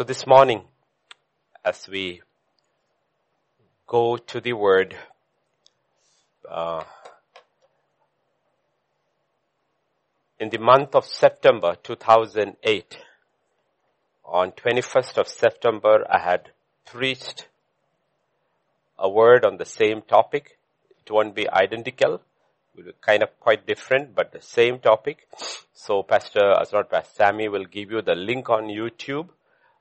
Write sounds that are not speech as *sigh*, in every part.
So this morning, as we go to the word, uh, in the month of September 2008, on 21st of September, I had preached a word on the same topic. It won't be identical. It will be kind of quite different, but the same topic. So Pastor, as not Pastor Sammy will give you the link on YouTube.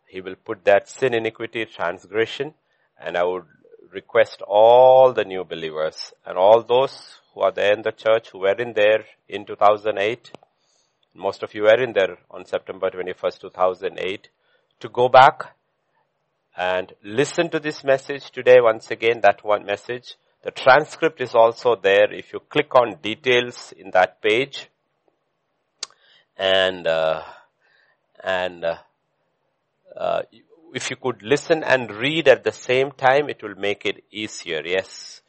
He will put that sin, iniquity, transgression, and I would request all the new believers and all those who are there in the church who were in there in 2008. Most of you were in there on September 21st, 2008 to go back and listen to this message today once again, that one message. The transcript is also there if you click on details in that page and uh, and uh, uh, if you could listen and read at the same time, it will make it easier. Yes.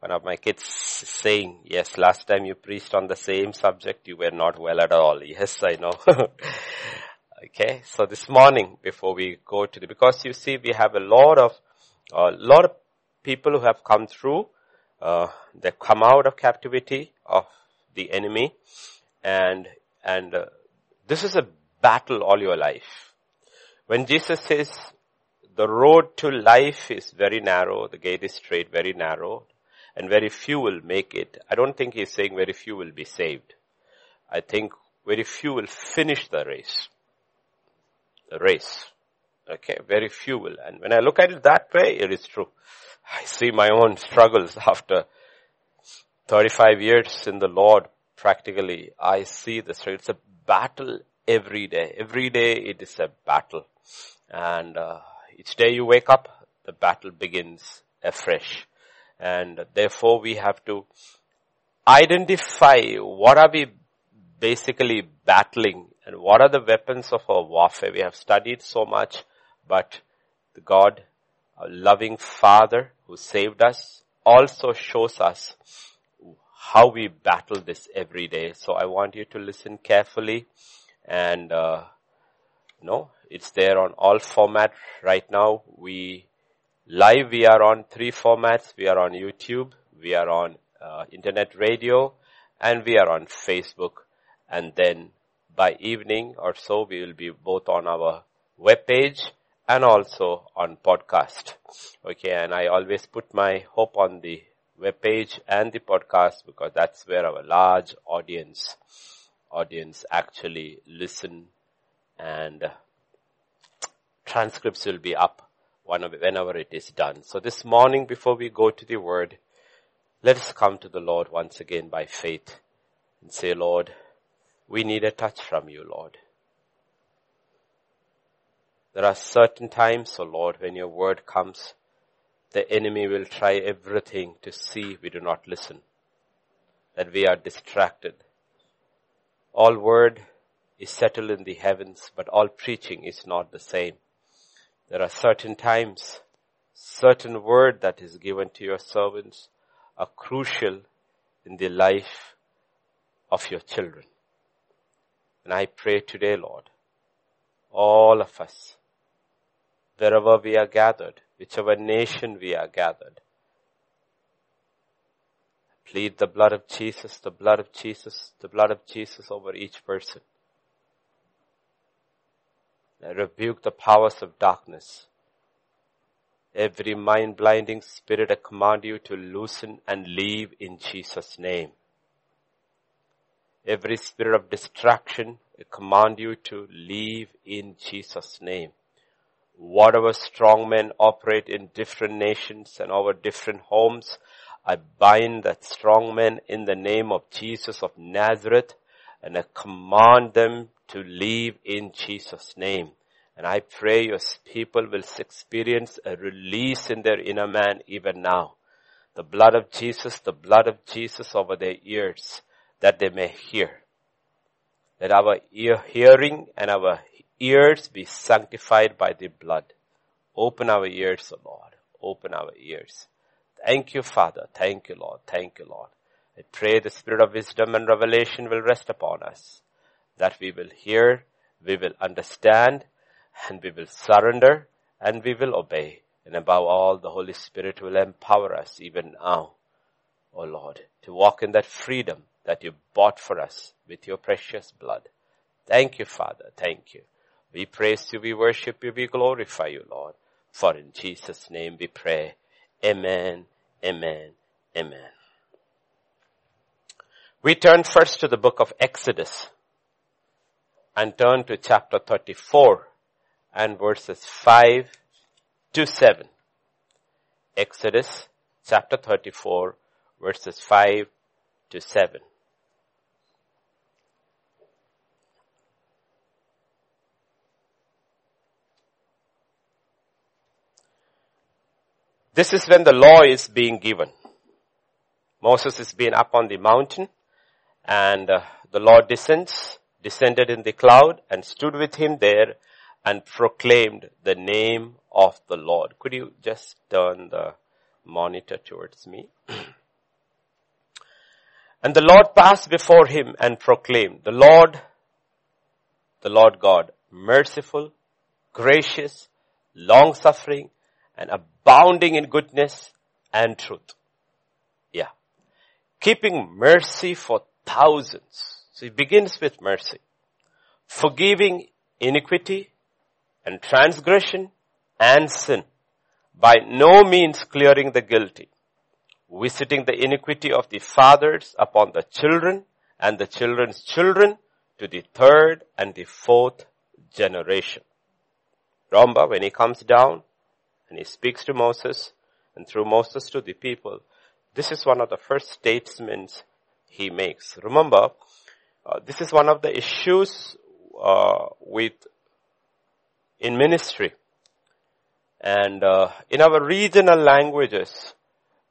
One of my kids saying, yes, last time you preached on the same subject, you were not well at all. *laughs* Yes, I know. *laughs* okay. So this morning, before we go to the, because you see, we have a lot of, a lot of people who have come through, uh, they come out of captivity of the enemy and, and uh, this is a battle all your life when Jesus says the road to life is very narrow, the gate is straight, very narrow, and very few will make it, I don't think he's saying very few will be saved. I think very few will finish the race. The race. Okay, very few will. And when I look at it that way, it is true. I see my own struggles *laughs* after 35 years in the Lord, practically. I see the struggle. It's a battle every day. Every day it is a battle. And uh, each day you wake up, the battle begins afresh. And therefore we have to identify what are we basically battling and what are the weapons of our warfare. We have studied so much, but the God, a loving Father who saved us also shows us how we battle this every day. So I want you to listen carefully and uh, no, it's there on all formats right now. We live, we are on three formats. We are on YouTube, we are on uh, internet radio, and we are on Facebook. And then by evening or so, we will be both on our web page and also on podcast. Okay, and I always put my hope on the web page and the podcast because that's where our large audience audience actually listen and transcripts will be up whenever it is done. So this morning before we go to the word, let us come to the Lord once again by faith and say, Lord, we need a touch from you, Lord. There are certain times, oh Lord, when your word comes, the enemy will try everything to see we do not listen, that we are distracted. All word is settled in the heavens, but all preaching is not the same. There are certain times, certain word that is given to your servants are crucial in the life of your children. And I pray today, Lord, all of us, wherever we are gathered, whichever nation we are gathered, plead the blood of Jesus, the blood of Jesus, the blood of Jesus over each person. I rebuke the powers of darkness. Every mind blinding spirit, I command you to loosen and leave in Jesus name. Every spirit of distraction, I command you to leave in Jesus name. Whatever strong men operate in different nations and over different homes, I bind that strong men in the name of Jesus of Nazareth and I command them to leave in Jesus name. And I pray your people will experience a release in their inner man even now. The blood of Jesus, the blood of Jesus over their ears that they may hear. Let our ear hearing and our ears be sanctified by the blood. Open our ears, O Lord. Open our ears. Thank you, Father. Thank you, Lord. Thank you, Lord. I pray the spirit of wisdom and revelation will rest upon us, that we will hear, we will understand, and we will surrender and we will obey. And above all, the Holy Spirit will empower us even now, O Lord, to walk in that freedom that you bought for us with your precious blood. Thank you, Father. Thank you. We praise you, we worship you, we glorify you, Lord. For in Jesus' name we pray. Amen, amen, amen. We turn first to the book of Exodus and turn to chapter 34 and verses 5 to 7. Exodus chapter 34 verses 5 to 7. This is when the law is being given. Moses is being up on the mountain and uh, the Lord descends, descended in the cloud and stood with him there and proclaimed the name of the Lord. Could you just turn the monitor towards me? *clears throat* and the Lord passed before him and proclaimed, the Lord, the Lord God, merciful, gracious, long suffering, and abounding in goodness and truth. Yeah. Keeping mercy for thousands. So it begins with mercy. Forgiving iniquity and transgression and sin. By no means clearing the guilty. Visiting the iniquity of the fathers upon the children and the children's children to the third and the fourth generation. Remember, when he comes down, and he speaks to Moses and through Moses to the people. This is one of the first statements he makes. Remember, uh, this is one of the issues uh, with in ministry and uh, in our regional languages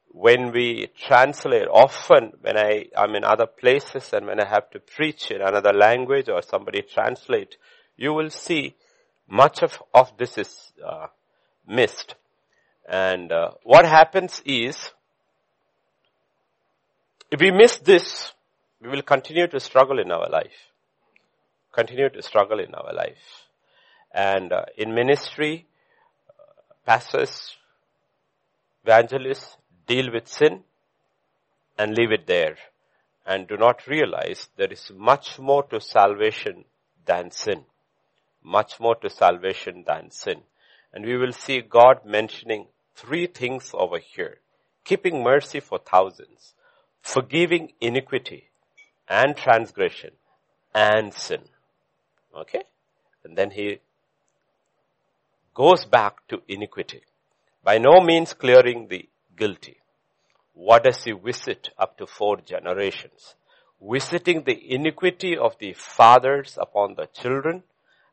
when we translate often when I I'm in other places and when I have to preach in another language or somebody translate you will see much of, of this is uh, missed. And uh, what happens is, if we miss this, we will continue to struggle in our life. Continue to struggle in our life. And uh, in ministry, uh, pastors, evangelists deal with sin and leave it there and do not realize there is much more to salvation than sin. Much more to salvation than sin. And we will see God mentioning three things over here. Keeping mercy for thousands, forgiving iniquity and transgression and sin. Okay? And then he goes back to iniquity. By no means clearing the guilty. What does he visit up to four generations? Visiting the iniquity of the fathers upon the children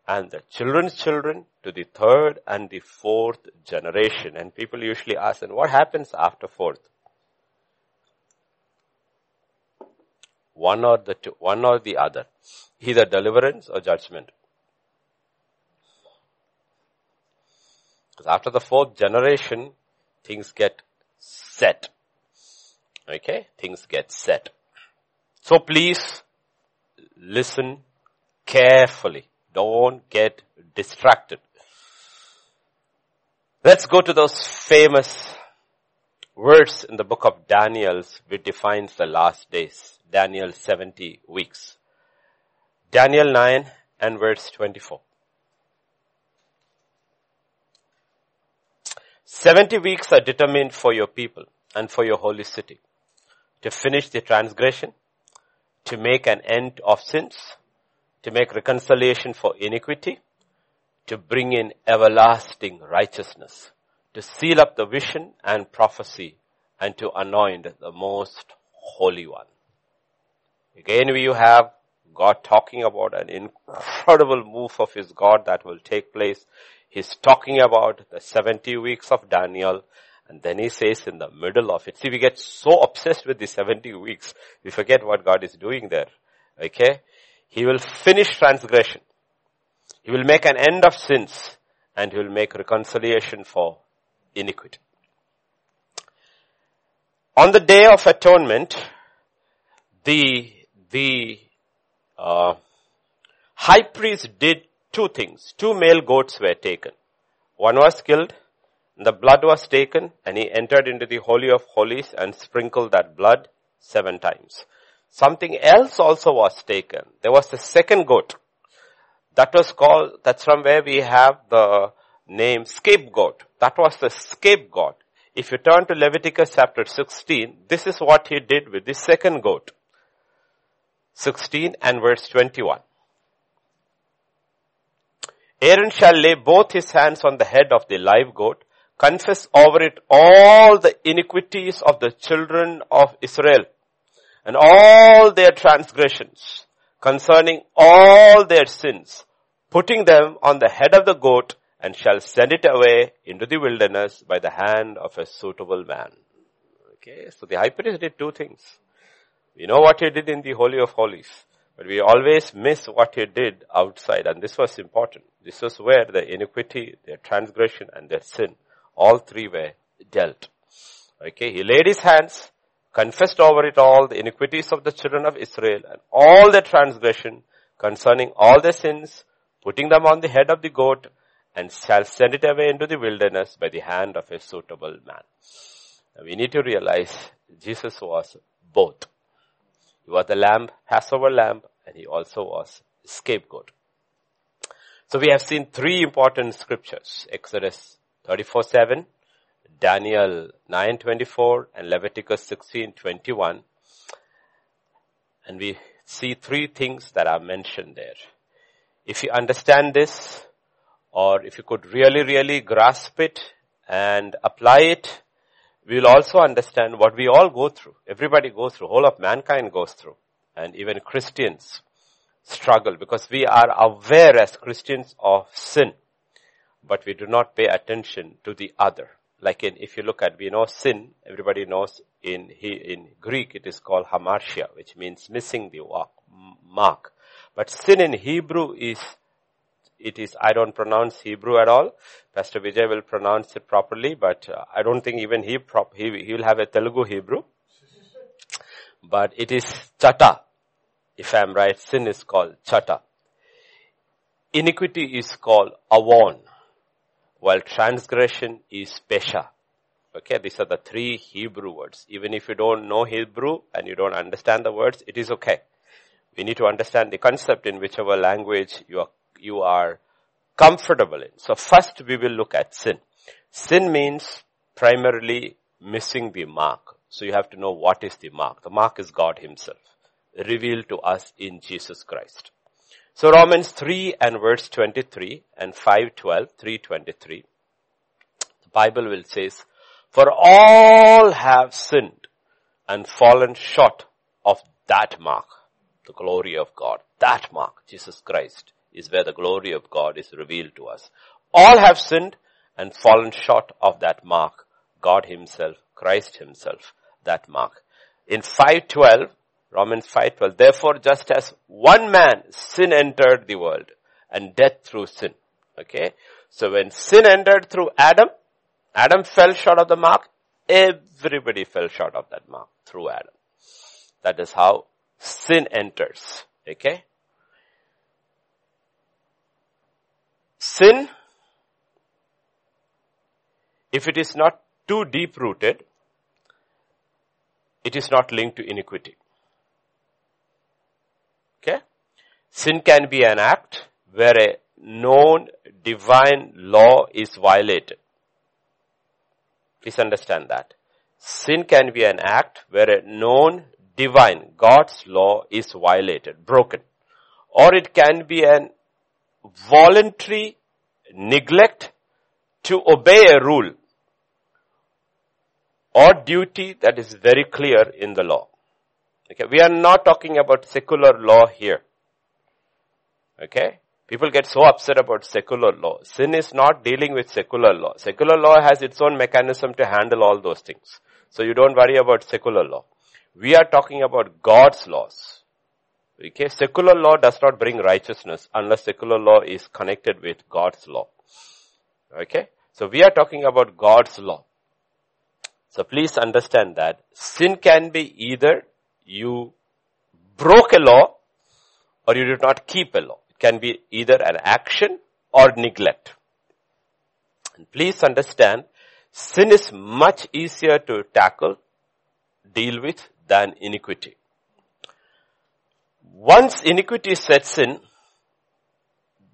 and the children's children to the third and the fourth generation. And people usually ask, and what happens after fourth? One or the two, one or the other. Either deliverance or judgment. Because after the fourth generation, things get set. Okay? Things get set. So please listen carefully don't get distracted. Let's go to those famous words in the book of Daniel which defines the last days. Daniel 70 weeks. Daniel 9 and verse 24. 70 weeks are determined for your people and for your holy city to finish the transgression, to make an end of sins, to make reconciliation for iniquity, to bring in everlasting righteousness, to seal up the vision and prophecy, and to anoint the most holy one. Again, you have God talking about an incredible move of his God that will take place. He's talking about the 70 weeks of Daniel, and then he says in the middle of it, see we get so obsessed with the 70 weeks, we forget what God is doing there. Okay? He will finish transgression. He will make an end of sins and he will make reconciliation for iniquity. On the day of atonement, the, the, uh, high priest did two things. Two male goats were taken. One was killed, the blood was taken, and he entered into the Holy of Holies and sprinkled that blood seven times. Something else also was taken. There was the second goat. That was called, that's from where we have the name scapegoat. That was the scapegoat. If you turn to Leviticus chapter 16, this is what he did with the second goat. 16 and verse 21. Aaron shall lay both his hands on the head of the live goat, confess over it all the iniquities of the children of Israel and all their transgressions concerning all their sins, putting them on the head of the goat and shall send it away into the wilderness by the hand of a suitable man. Okay, so the high priest did two things. We know what he did in the Holy of Holies, but we always miss what he did outside, and this was important. This was where the iniquity, their transgression, and their sin, all three were dealt. Okay, he laid his hands, confessed over it all the iniquities of the children of Israel and all their transgression concerning all their sins, putting them on the head of the goat and shall send it away into the wilderness by the hand of a suitable man. Now we need to realize Jesus was both. He was the lamb, Passover lamb, and he also was scapegoat. So we have seen three important scriptures. Exodus 34 7, Daniel 9 24, and Leviticus 16 21. And we see three things that are mentioned there. If you understand this, or if you could really, really grasp it and apply it, we will also understand what we all go through. Everybody goes through. Whole of mankind goes through. And even Christians struggle because we are aware as Christians of sin, but we do not pay attention to the other. Like in, if you look at, we know sin, everybody knows in, he, in Greek it is called hamartia, which means missing the mark. But sin in Hebrew is it is, I don't pronounce Hebrew at all. Pastor Vijay will pronounce it properly, but uh, I don't think even he, prop, he, he will have a Telugu Hebrew. But it is chata. If I am right, sin is called chata. Iniquity is called avon, while transgression is pesha. Okay, these are the three Hebrew words. Even if you don't know Hebrew and you don't understand the words, it is okay. We need to understand the concept in whichever language you are you are comfortable in. So first we will look at sin. Sin means primarily missing the mark. So you have to know what is the mark. The mark is God himself revealed to us in Jesus Christ. So Romans 3 and verse 23 and 512, 323, the Bible will says, for all have sinned and fallen short of that mark, the glory of God. That mark, Jesus Christ is where the glory of God is revealed to us. All have sinned and fallen short of that mark. God himself, Christ himself, that mark. In 512, Romans 5:12, therefore just as one man sin entered the world and death through sin. Okay? So when sin entered through Adam, Adam fell short of the mark, everybody fell short of that mark through Adam. That is how sin enters. Okay? Sin, if it is not too deep rooted, it is not linked to iniquity. Okay? Sin can be an act where a known divine law is violated. Please understand that. Sin can be an act where a known divine, God's law is violated, broken. Or it can be an voluntary neglect to obey a rule or duty that is very clear in the law. Okay, we are not talking about secular law here. Okay, people get so upset about secular law. Sin is not dealing with secular law. Secular law has its own mechanism to handle all those things. So you don't worry about secular law. We are talking about God's laws. Okay, secular law does not bring righteousness unless secular law is connected with God's law. Okay, so we are talking about God's law. So please understand that sin can be either you broke a law or you did not keep a law. It can be either an action or neglect. And please understand, sin is much easier to tackle, deal with than iniquity. Once iniquity sets in,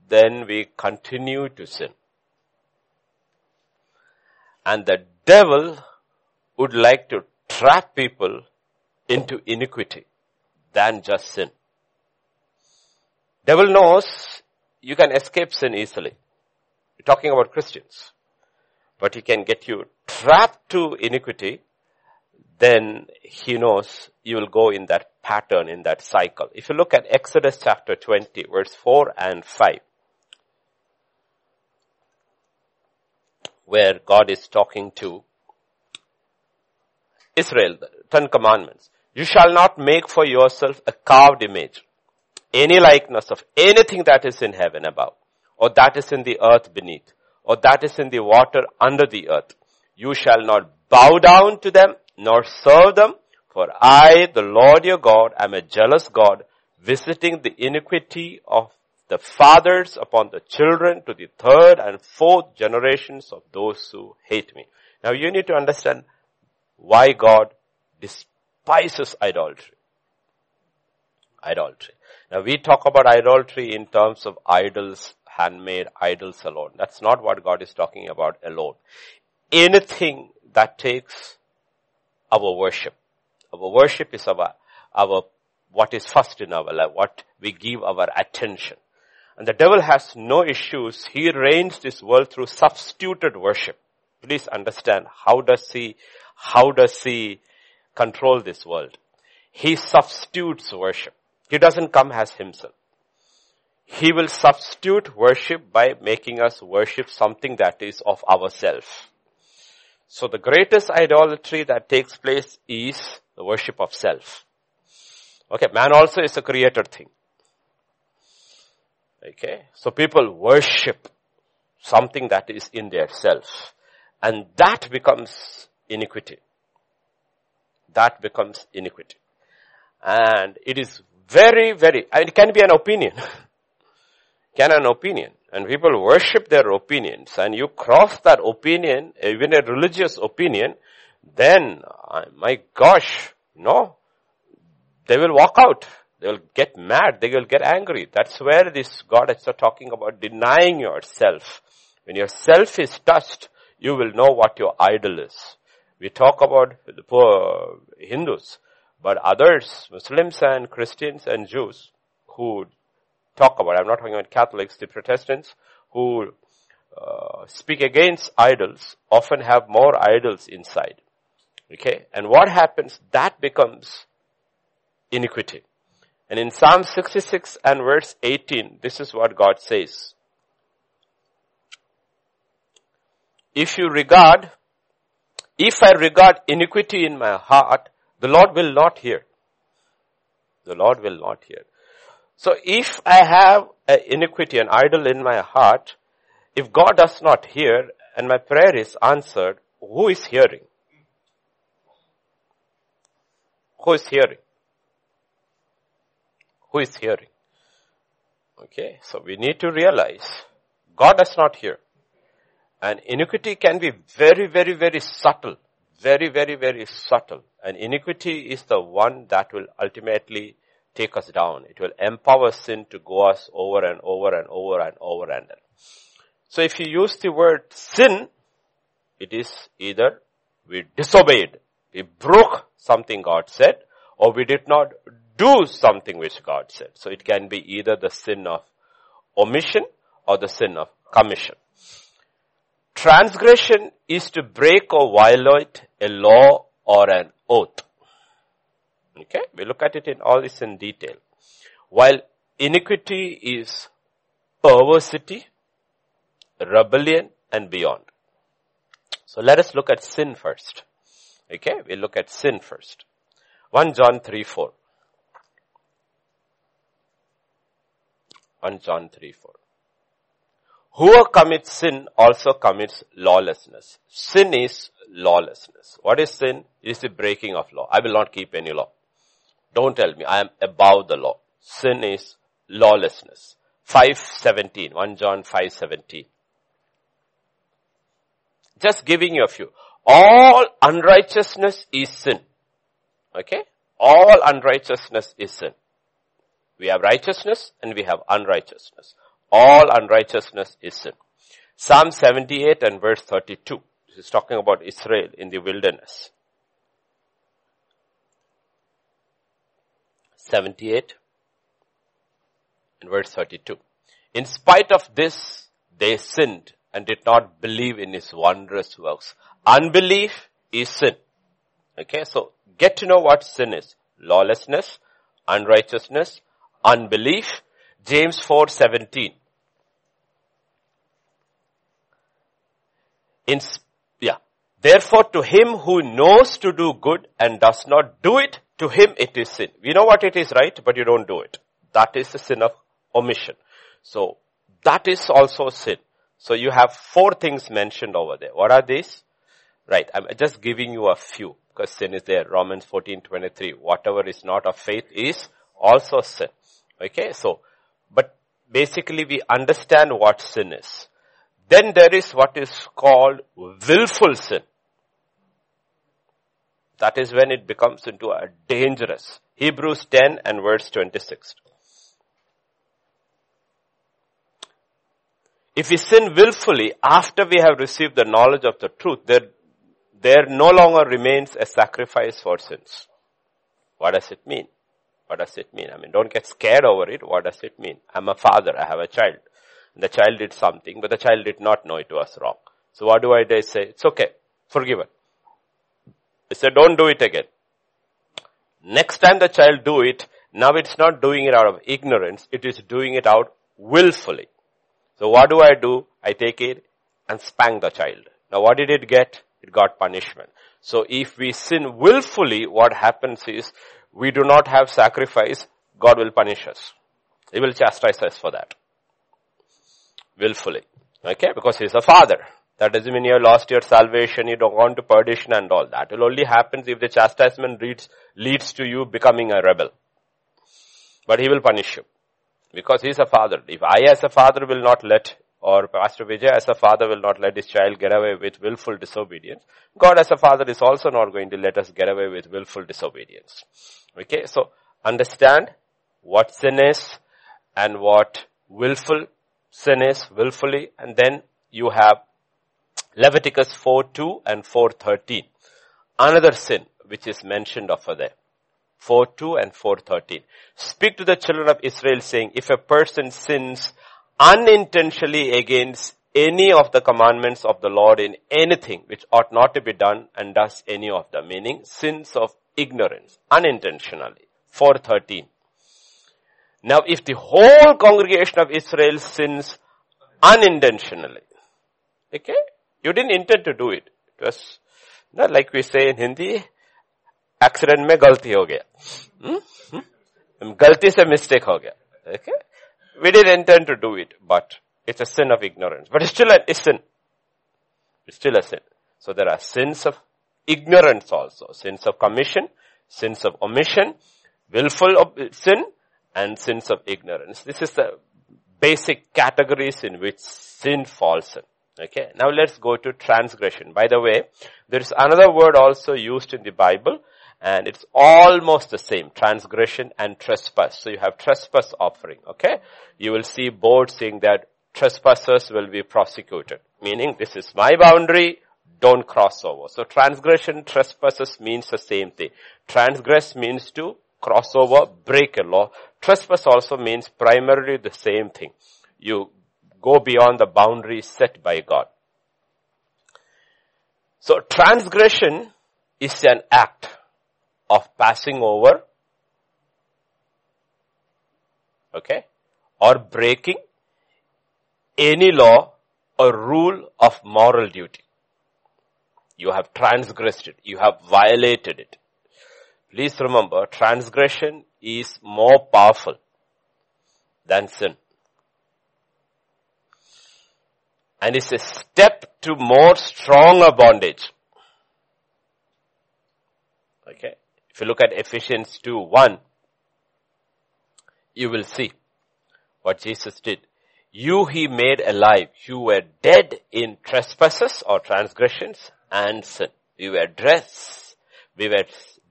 then we continue to sin. And the devil would like to trap people into iniquity than just sin. Devil knows you can escape sin easily. We're talking about Christians. But he can get you trapped to iniquity, then he knows you will go in that pattern, in that cycle. If you look at Exodus chapter 20, verse 4 and 5, where God is talking to Israel, Ten Commandments. You shall not make for yourself a carved image, any likeness of anything that is in heaven above, or that is in the earth beneath, or that is in the water under the earth. You shall not bow down to them, nor serve them, for I, the Lord your God, am a jealous God, visiting the iniquity of the fathers upon the children to the third and fourth generations of those who hate me. Now you need to understand why God despises idolatry. Idolatry. Now we talk about idolatry in terms of idols, handmade idols alone. That's not what God is talking about alone. Anything that takes our worship. Our worship is our, our, what is first in our life, what we give our attention. And the devil has no issues. He reigns this world through substituted worship. Please understand how does he, how does he control this world? He substitutes worship. He doesn't come as himself. He will substitute worship by making us worship something that is of ourself. So the greatest idolatry that takes place is the worship of self. Okay, man also is a created thing. Okay. So people worship something that is in their self. And that becomes iniquity. That becomes iniquity. And it is very, very, it can be an opinion. *laughs* can an opinion. And people worship their opinions and you cross that opinion, even a religious opinion, then, my gosh, no, they will walk out. They will get mad. They will get angry. That's where this God is talking about denying yourself. When your self is touched, you will know what your idol is. We talk about the poor Hindus, but others, Muslims and Christians and Jews who talk about, I'm not talking about Catholics, the Protestants who uh, speak against idols often have more idols inside. Okay? And what happens? That becomes iniquity. And in Psalm 66 and verse 18, this is what God says. If you regard, if I regard iniquity in my heart, the Lord will not hear. The Lord will not hear. So if I have an iniquity, an idol in my heart, if God does not hear and my prayer is answered, who is hearing? Who is hearing? who is hearing. Okay, so we need to realize God does not hear. And iniquity can be very, very, very subtle. Very, very, very subtle. And iniquity is the one that will ultimately take us down. It will empower sin to go us over and over and over and over and over. So if you use the word sin, it is either we disobeyed, we broke something God said, or we did not do something which God said. So it can be either the sin of omission or the sin of commission. Transgression is to break or violate a law or an oath. Okay, we look at it in all this in detail. While iniquity is perversity, rebellion and beyond. So let us look at sin first. Okay, we'll look at sin first. 1 John 3 4. 1 John 3 4. Whoever commits sin also commits lawlessness. Sin is lawlessness. What is sin? It is the breaking of law. I will not keep any law. Don't tell me I am above the law. Sin is lawlessness. 5.17. 1 John 5.17. Just giving you a few. All unrighteousness is sin. Okay? All unrighteousness is sin. We have righteousness and we have unrighteousness. All unrighteousness is sin. Psalm 78 and verse 32. This is talking about Israel in the wilderness. 78 and verse 32. In spite of this, they sinned and did not believe in his wondrous works. Unbelief is sin. Okay, so get to know what sin is. Lawlessness, unrighteousness, unbelief. James 4:17. In yeah. Therefore to him who knows to do good and does not do it, to him it is sin. We know what it is right, but you don't do it. That is the sin of omission. So that is also sin. So you have four things mentioned over there. What are these? Right. I'm just giving you a few because sin is there. Romans 14, 23. Whatever is not of faith is also sin. Okay. So, but basically we understand what sin is. Then there is what is called willful sin. That is when it becomes into a dangerous. Hebrews 10 and verse 26. If we sin willfully after we have received the knowledge of the truth, there, there no longer remains a sacrifice for sins. What does it mean? What does it mean? I mean, don't get scared over it. What does it mean? I'm a father. I have a child. The child did something, but the child did not know it was wrong. So what do I say? It's okay. Forgiven. I said, don't do it again. Next time the child do it, now it's not doing it out of ignorance. It is doing it out willfully. So what do I do? I take it and spank the child. Now what did it get? It got punishment. So if we sin willfully, what happens is we do not have sacrifice, God will punish us. He will chastise us for that. Willfully. Okay? Because He's a Father. That doesn't mean you have lost your salvation, you don't want to perdition and all that. It only happens if the chastisement leads, leads to you becoming a rebel. But He will punish you. Because he's a father. If I as a father will not let, or Pastor Vijay as a father will not let his child get away with willful disobedience, God as a father is also not going to let us get away with willful disobedience. Okay, so understand what sin is and what willful sin is, willfully, and then you have Leviticus 4.2 and 4.13. Another sin which is mentioned over there. 4.2 and 4.13. Speak to the children of Israel saying, if a person sins unintentionally against any of the commandments of the Lord in anything which ought not to be done and does any of them, meaning sins of ignorance, unintentionally. 413. Now if the whole congregation of Israel sins unintentionally, okay, you didn't intend to do it. It was, not like we say in Hindi, accident mein galti ho gaya. Hmm? Hmm? Galti se mistake ho gaya. Okay? We didn't intend to do it but it's a sin of ignorance. But it's still a sin. It's still a sin. So there are sins of ignorance also. Sins of commission sins of omission willful sin and sins of ignorance. This is the basic categories in which sin falls in. Okay? Now let's go to transgression. By the way there is another word also used in the bible and it's almost the same, transgression and trespass. So you have trespass offering, okay? You will see boards saying that trespassers will be prosecuted, meaning this is my boundary, don't cross over. So transgression, trespasses means the same thing. Transgress means to cross over, break a law. Trespass also means primarily the same thing. You go beyond the boundaries set by God. So transgression is an act of passing over, okay, or breaking any law or rule of moral duty. You have transgressed it. You have violated it. Please remember, transgression is more powerful than sin. And it's a step to more stronger bondage. Okay. You look at Ephesians 2, 1, you will see what Jesus did. You he made alive. You were dead in trespasses or transgressions and sin. We were dressed. We were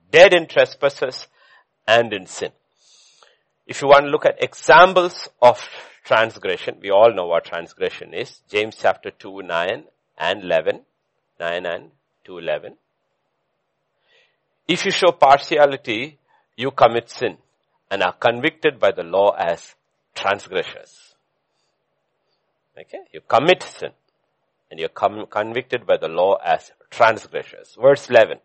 dead in trespasses and in sin. If you want to look at examples of transgression, we all know what transgression is. James chapter 2, 9 and 11. 9 and 2, 11. If you show partiality, you commit sin and are convicted by the law as transgressors. Okay? You commit sin and you're com- convicted by the law as transgressors. Verse 11.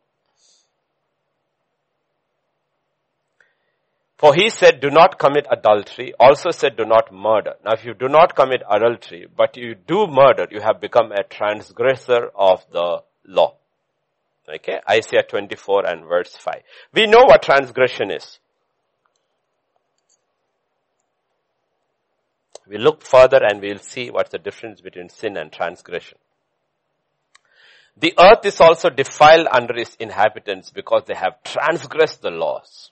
For he said, do not commit adultery, also said, do not murder. Now if you do not commit adultery, but you do murder, you have become a transgressor of the law. Okay, Isaiah 24 and verse 5. We know what transgression is. We look further and we'll see what's the difference between sin and transgression. The earth is also defiled under its inhabitants because they have transgressed the laws.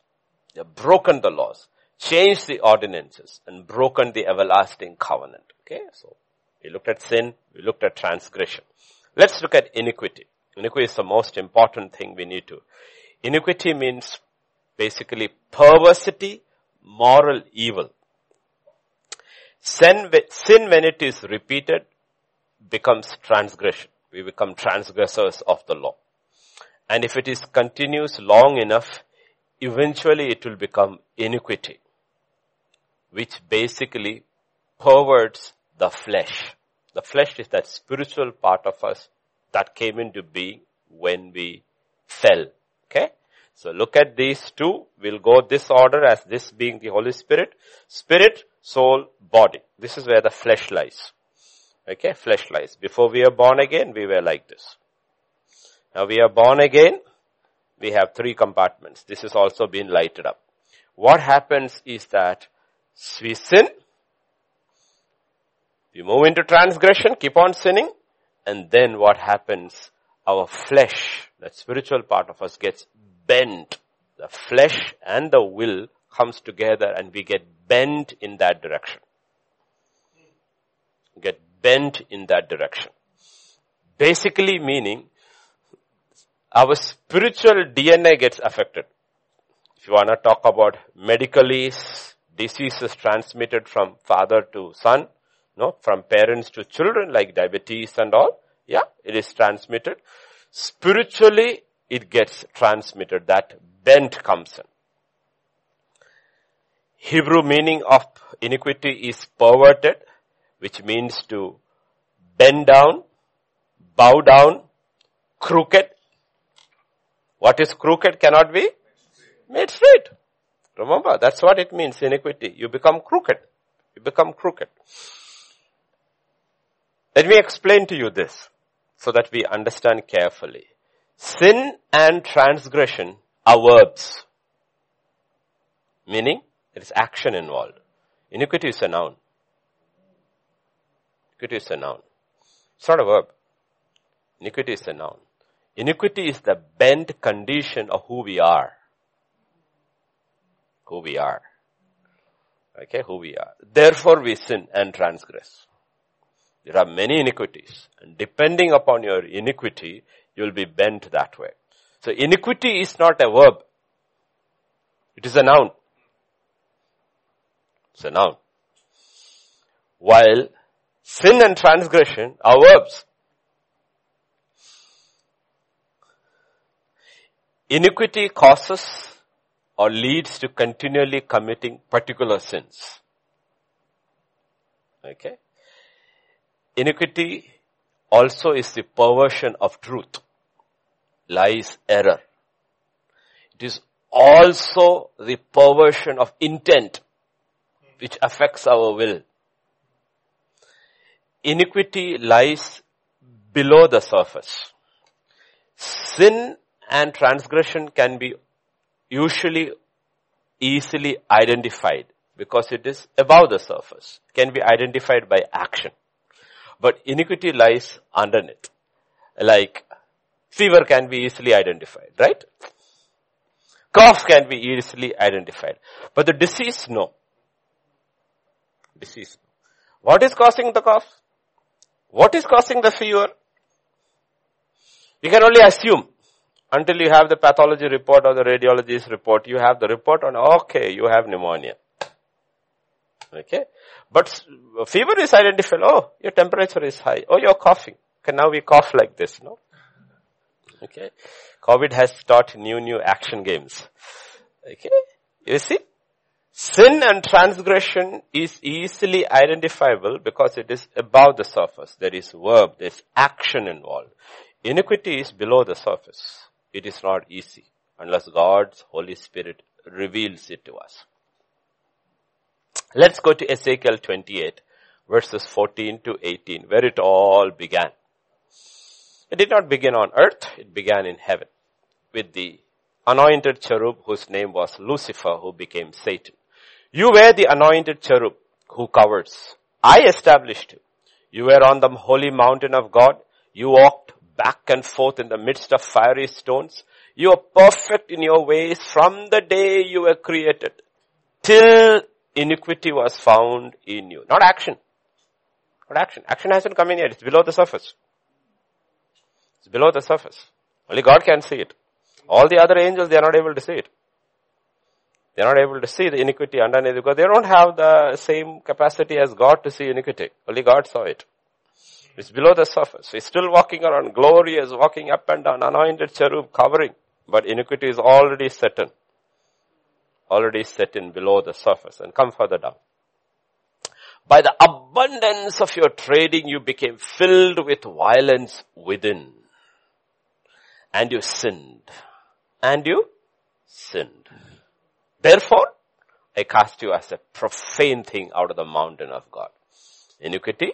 They have broken the laws, changed the ordinances, and broken the everlasting covenant. Okay, so we looked at sin, we looked at transgression. Let's look at iniquity. Iniquity is the most important thing we need to. Iniquity means basically perversity, moral evil. Sin, sin when it is repeated becomes transgression. We become transgressors of the law. And if it is continues long enough, eventually it will become iniquity, which basically perverts the flesh. The flesh is that spiritual part of us that came into being when we fell. Okay? So look at these two. We'll go this order as this being the Holy Spirit. Spirit, soul, body. This is where the flesh lies. Okay, flesh lies. Before we are born again, we were like this. Now we are born again, we have three compartments. This has also been lighted up. What happens is that we sin, we move into transgression, keep on sinning, and then what happens? Our flesh, the spiritual part of us gets bent. The flesh and the will comes together and we get bent in that direction. Get bent in that direction. Basically meaning our spiritual DNA gets affected. If you want to talk about medically diseases transmitted from father to son, no, from parents to children like diabetes and all, yeah, it is transmitted. Spiritually, it gets transmitted. That bent comes in. Hebrew meaning of iniquity is perverted, which means to bend down, bow down, crooked. What is crooked cannot be made straight. Remember, that's what it means, iniquity. You become crooked. You become crooked. Let me explain to you this so that we understand carefully. Sin and transgression are verbs. Meaning, there is action involved. Iniquity is a noun. Iniquity is a noun. It's not a verb. Iniquity is a noun. Iniquity is the bent condition of who we are. Who we are. Okay, who we are. Therefore we sin and transgress. There are many iniquities. And depending upon your iniquity, you'll be bent that way. So iniquity is not a verb. It is a noun. It's a noun. While sin and transgression are verbs. Iniquity causes or leads to continually committing particular sins. Okay. Iniquity also is the perversion of truth. Lies, error. It is also the perversion of intent which affects our will. Iniquity lies below the surface. Sin and transgression can be usually easily identified because it is above the surface, can be identified by action. But iniquity lies underneath. Like fever can be easily identified, right? Cough can be easily identified. But the disease, no. Disease. What is causing the cough? What is causing the fever? You can only assume until you have the pathology report or the radiologist report. You have the report on, okay, you have pneumonia. Okay. But fever is identified. Oh, your temperature is high. Oh, you're coughing. Okay, now we cough like this, no? Okay. COVID has taught new, new action games. Okay. You see? Sin and transgression is easily identifiable because it is above the surface. There is verb, there is action involved. Iniquity is below the surface. It is not easy unless God's Holy Spirit reveals it to us. Let's go to Ezekiel 28 verses 14 to 18 where it all began. It did not begin on earth, it began in heaven with the anointed cherub whose name was Lucifer who became Satan. You were the anointed cherub who covers. I established you. You were on the holy mountain of God. You walked back and forth in the midst of fiery stones. You are perfect in your ways from the day you were created till iniquity was found in you. Not action. Not action. Action hasn't come in yet. It's below the surface. It's below the surface. Only God can see it. All the other angels, they are not able to see it. They are not able to see the iniquity underneath because they don't have the same capacity as God to see iniquity. Only God saw it. It's below the surface. He's still walking around, glorious, walking up and down, anointed cherub covering. But iniquity is already set in. Already set in below the surface and come further down. By the abundance of your trading, you became filled with violence within. And you sinned. And you sinned. Therefore, I cast you as a profane thing out of the mountain of God. Iniquity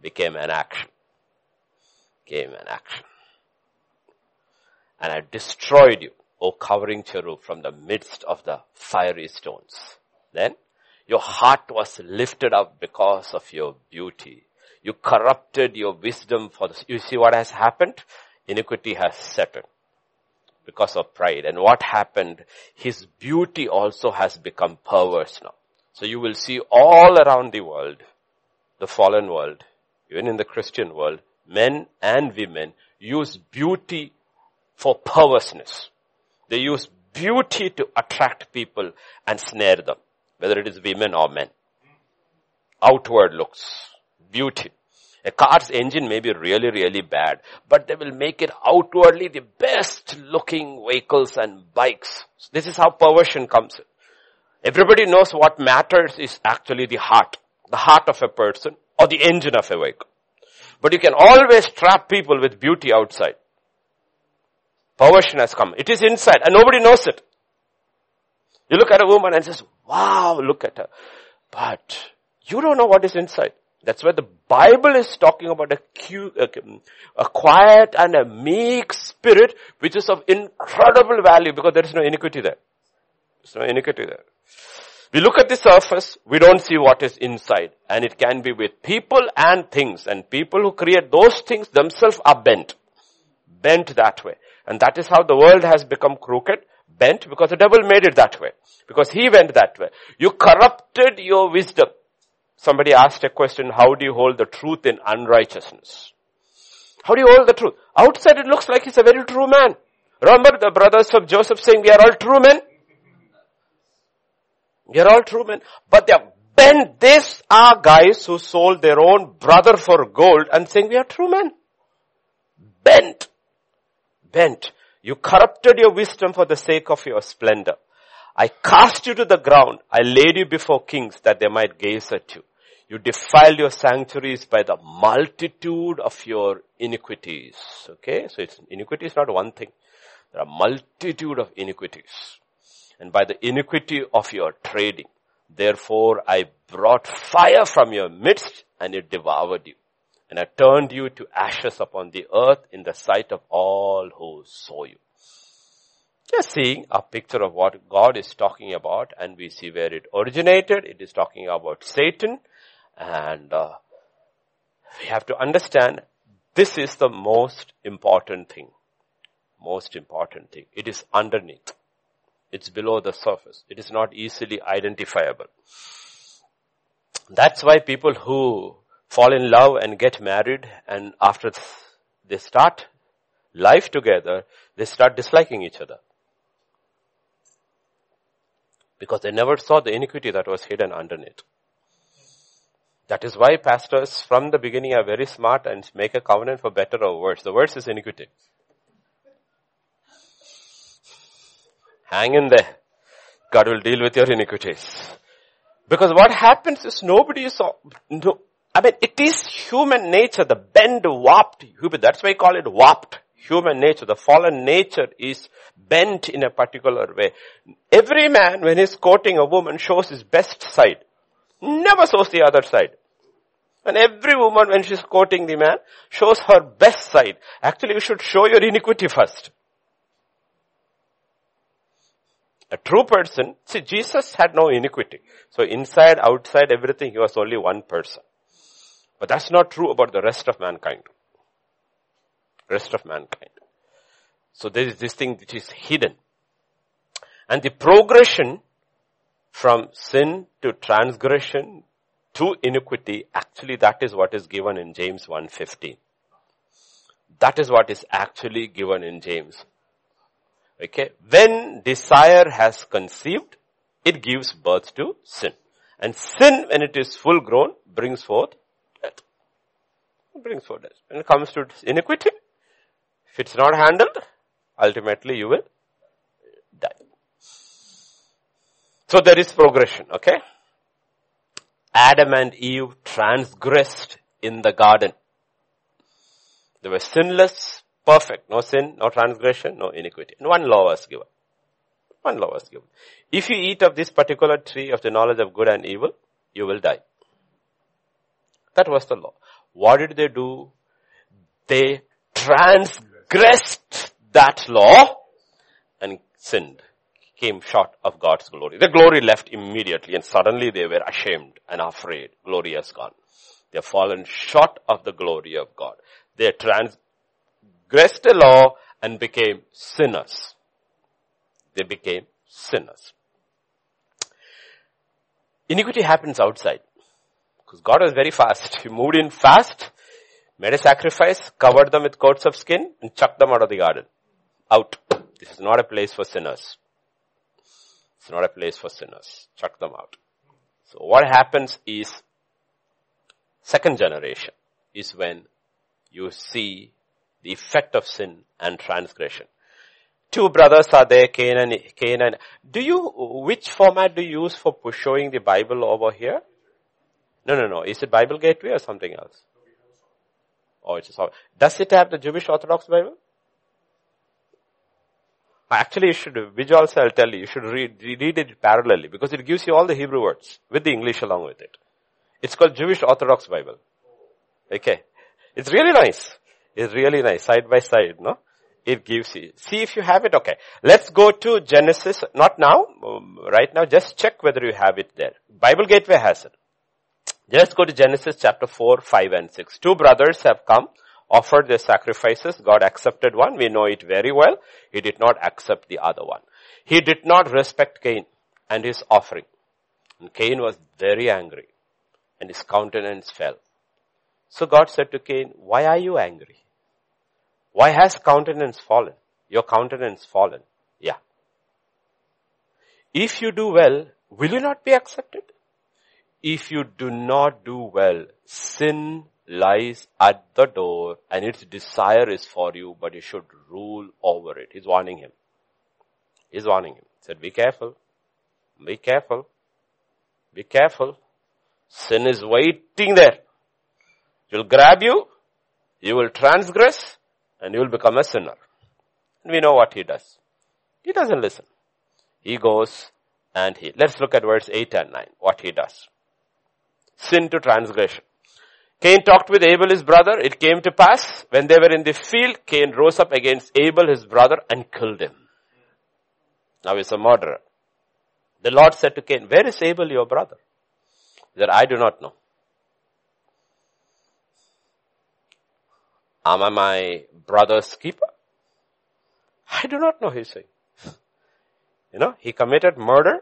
became an action. Came an action. And I destroyed you, O covering cherub, from the midst of the fiery stones. Then your heart was lifted up because of your beauty. You corrupted your wisdom for this. You see what has happened? Iniquity has set in because of pride. And what happened? His beauty also has become perverse now. So you will see all around the world, the fallen world, even in the Christian world, men and women use beauty for perverseness. They use beauty to attract people and snare them, whether it is women or men. Outward looks, beauty. A car's engine may be really, really bad, but they will make it outwardly the best looking vehicles and bikes. This is how perversion comes in. Everybody knows what matters is actually the heart, the heart of a person or the engine of a vehicle. But you can always trap people with beauty outside. Perversion has come. It is inside and nobody knows it. You look at a woman and says, wow, look at her. But you don't know what is inside. That's where the Bible is talking about a, a quiet and a meek spirit which is of incredible value because there is no iniquity there. There's no iniquity there. We look at the surface, we don't see what is inside. And it can be with people and things. And people who create those things themselves are bent. Bent that way. And that is how the world has become crooked, bent, because the devil made it that way. Because he went that way. You corrupted your wisdom. Somebody asked a question, how do you hold the truth in unrighteousness? How do you hold the truth? Outside it looks like he's a very true man. Remember the brothers of Joseph saying we are all true men? We are all true men. But they are bent. These are ah, guys who sold their own brother for gold and saying we are true men. Bent. Bent. You corrupted your wisdom for the sake of your splendor. I cast you to the ground. I laid you before kings that they might gaze at you. You defiled your sanctuaries by the multitude of your iniquities. Okay, so it's iniquity is not one thing. There are multitude of iniquities. And by the iniquity of your trading, therefore I brought fire from your midst and it devoured you. And I turned you to ashes upon the earth in the sight of all who saw you. Just seeing a picture of what God is talking about and we see where it originated. It is talking about Satan and uh, we have to understand this is the most important thing. Most important thing. It is underneath. It's below the surface. It is not easily identifiable. That's why people who fall in love and get married and after they start life together, they start disliking each other. Because they never saw the iniquity that was hidden underneath. That is why pastors from the beginning are very smart and make a covenant for better or worse. The worst is iniquity. Hang in there. God will deal with your iniquities. Because what happens is nobody is, no, I mean, it is human nature, the bend, warped, human, that's why I call it warped human nature. The fallen nature is bent in a particular way. Every man, when he's courting a woman, shows his best side. Never shows the other side. And every woman, when she's courting the man, shows her best side. Actually, you should show your iniquity first. A true person, see, Jesus had no iniquity. So inside, outside, everything, he was only one person. But that's not true about the rest of mankind. Rest of mankind. So there is this thing which is hidden. And the progression from sin to transgression to iniquity, actually that is what is given in James 1.15. That is what is actually given in James. Okay. When desire has conceived, it gives birth to sin. And sin, when it is full grown, brings forth brings death. When it comes to iniquity, if it's not handled, ultimately you will die. So there is progression, okay? Adam and Eve transgressed in the garden. They were sinless, perfect, no sin, no transgression, no iniquity. And one law was given. One law was given. If you eat of this particular tree of the knowledge of good and evil, you will die. That was the law. What did they do? They transgressed that law and sinned came short of God's glory. The glory left immediately and suddenly they were ashamed and afraid. Glory has gone. They have fallen short of the glory of God. They transgressed the law and became sinners. They became sinners. Iniquity happens outside. Because God was very fast. He moved in fast, made a sacrifice, covered them with coats of skin, and chucked them out of the garden. Out. This is not a place for sinners. It's not a place for sinners. Chuck them out. So what happens is, second generation is when you see the effect of sin and transgression. Two brothers are there, Cain and, Cain and, do you, which format do you use for showing the Bible over here? No, no, no. Is it Bible Gateway or something else? Oh, it's a, does it have the Jewish Orthodox Bible? Actually, you should, which also I'll tell you, you should read, read it parallelly because it gives you all the Hebrew words with the English along with it. It's called Jewish Orthodox Bible. Okay. It's really nice. It's really nice. Side by side, no? It gives you. See if you have it. Okay. Let's go to Genesis. Not now. Um, right now. Just check whether you have it there. Bible Gateway has it. Let's go to Genesis chapter 4, 5 and 6. Two brothers have come offered their sacrifices. God accepted one. We know it very well. He did not accept the other one. He did not respect Cain and his offering. And Cain was very angry and his countenance fell. So God said to Cain, why are you angry? Why has countenance fallen? Your countenance fallen. Yeah. If you do well, will you not be accepted? If you do not do well, sin lies at the door and its desire is for you, but you should rule over it. He's warning him. He's warning him. He said, be careful. Be careful. Be careful. Sin is waiting there. It will grab you. You will transgress and you will become a sinner. And we know what he does. He doesn't listen. He goes and he, let's look at verse 8 and 9, what he does. Sin to transgression. Cain talked with Abel his brother. It came to pass when they were in the field, Cain rose up against Abel his brother and killed him. Now he's a murderer. The Lord said to Cain, where is Abel your brother? He said, I do not know. Am I my brother's keeper? I do not know, he's saying. *laughs* You know, he committed murder.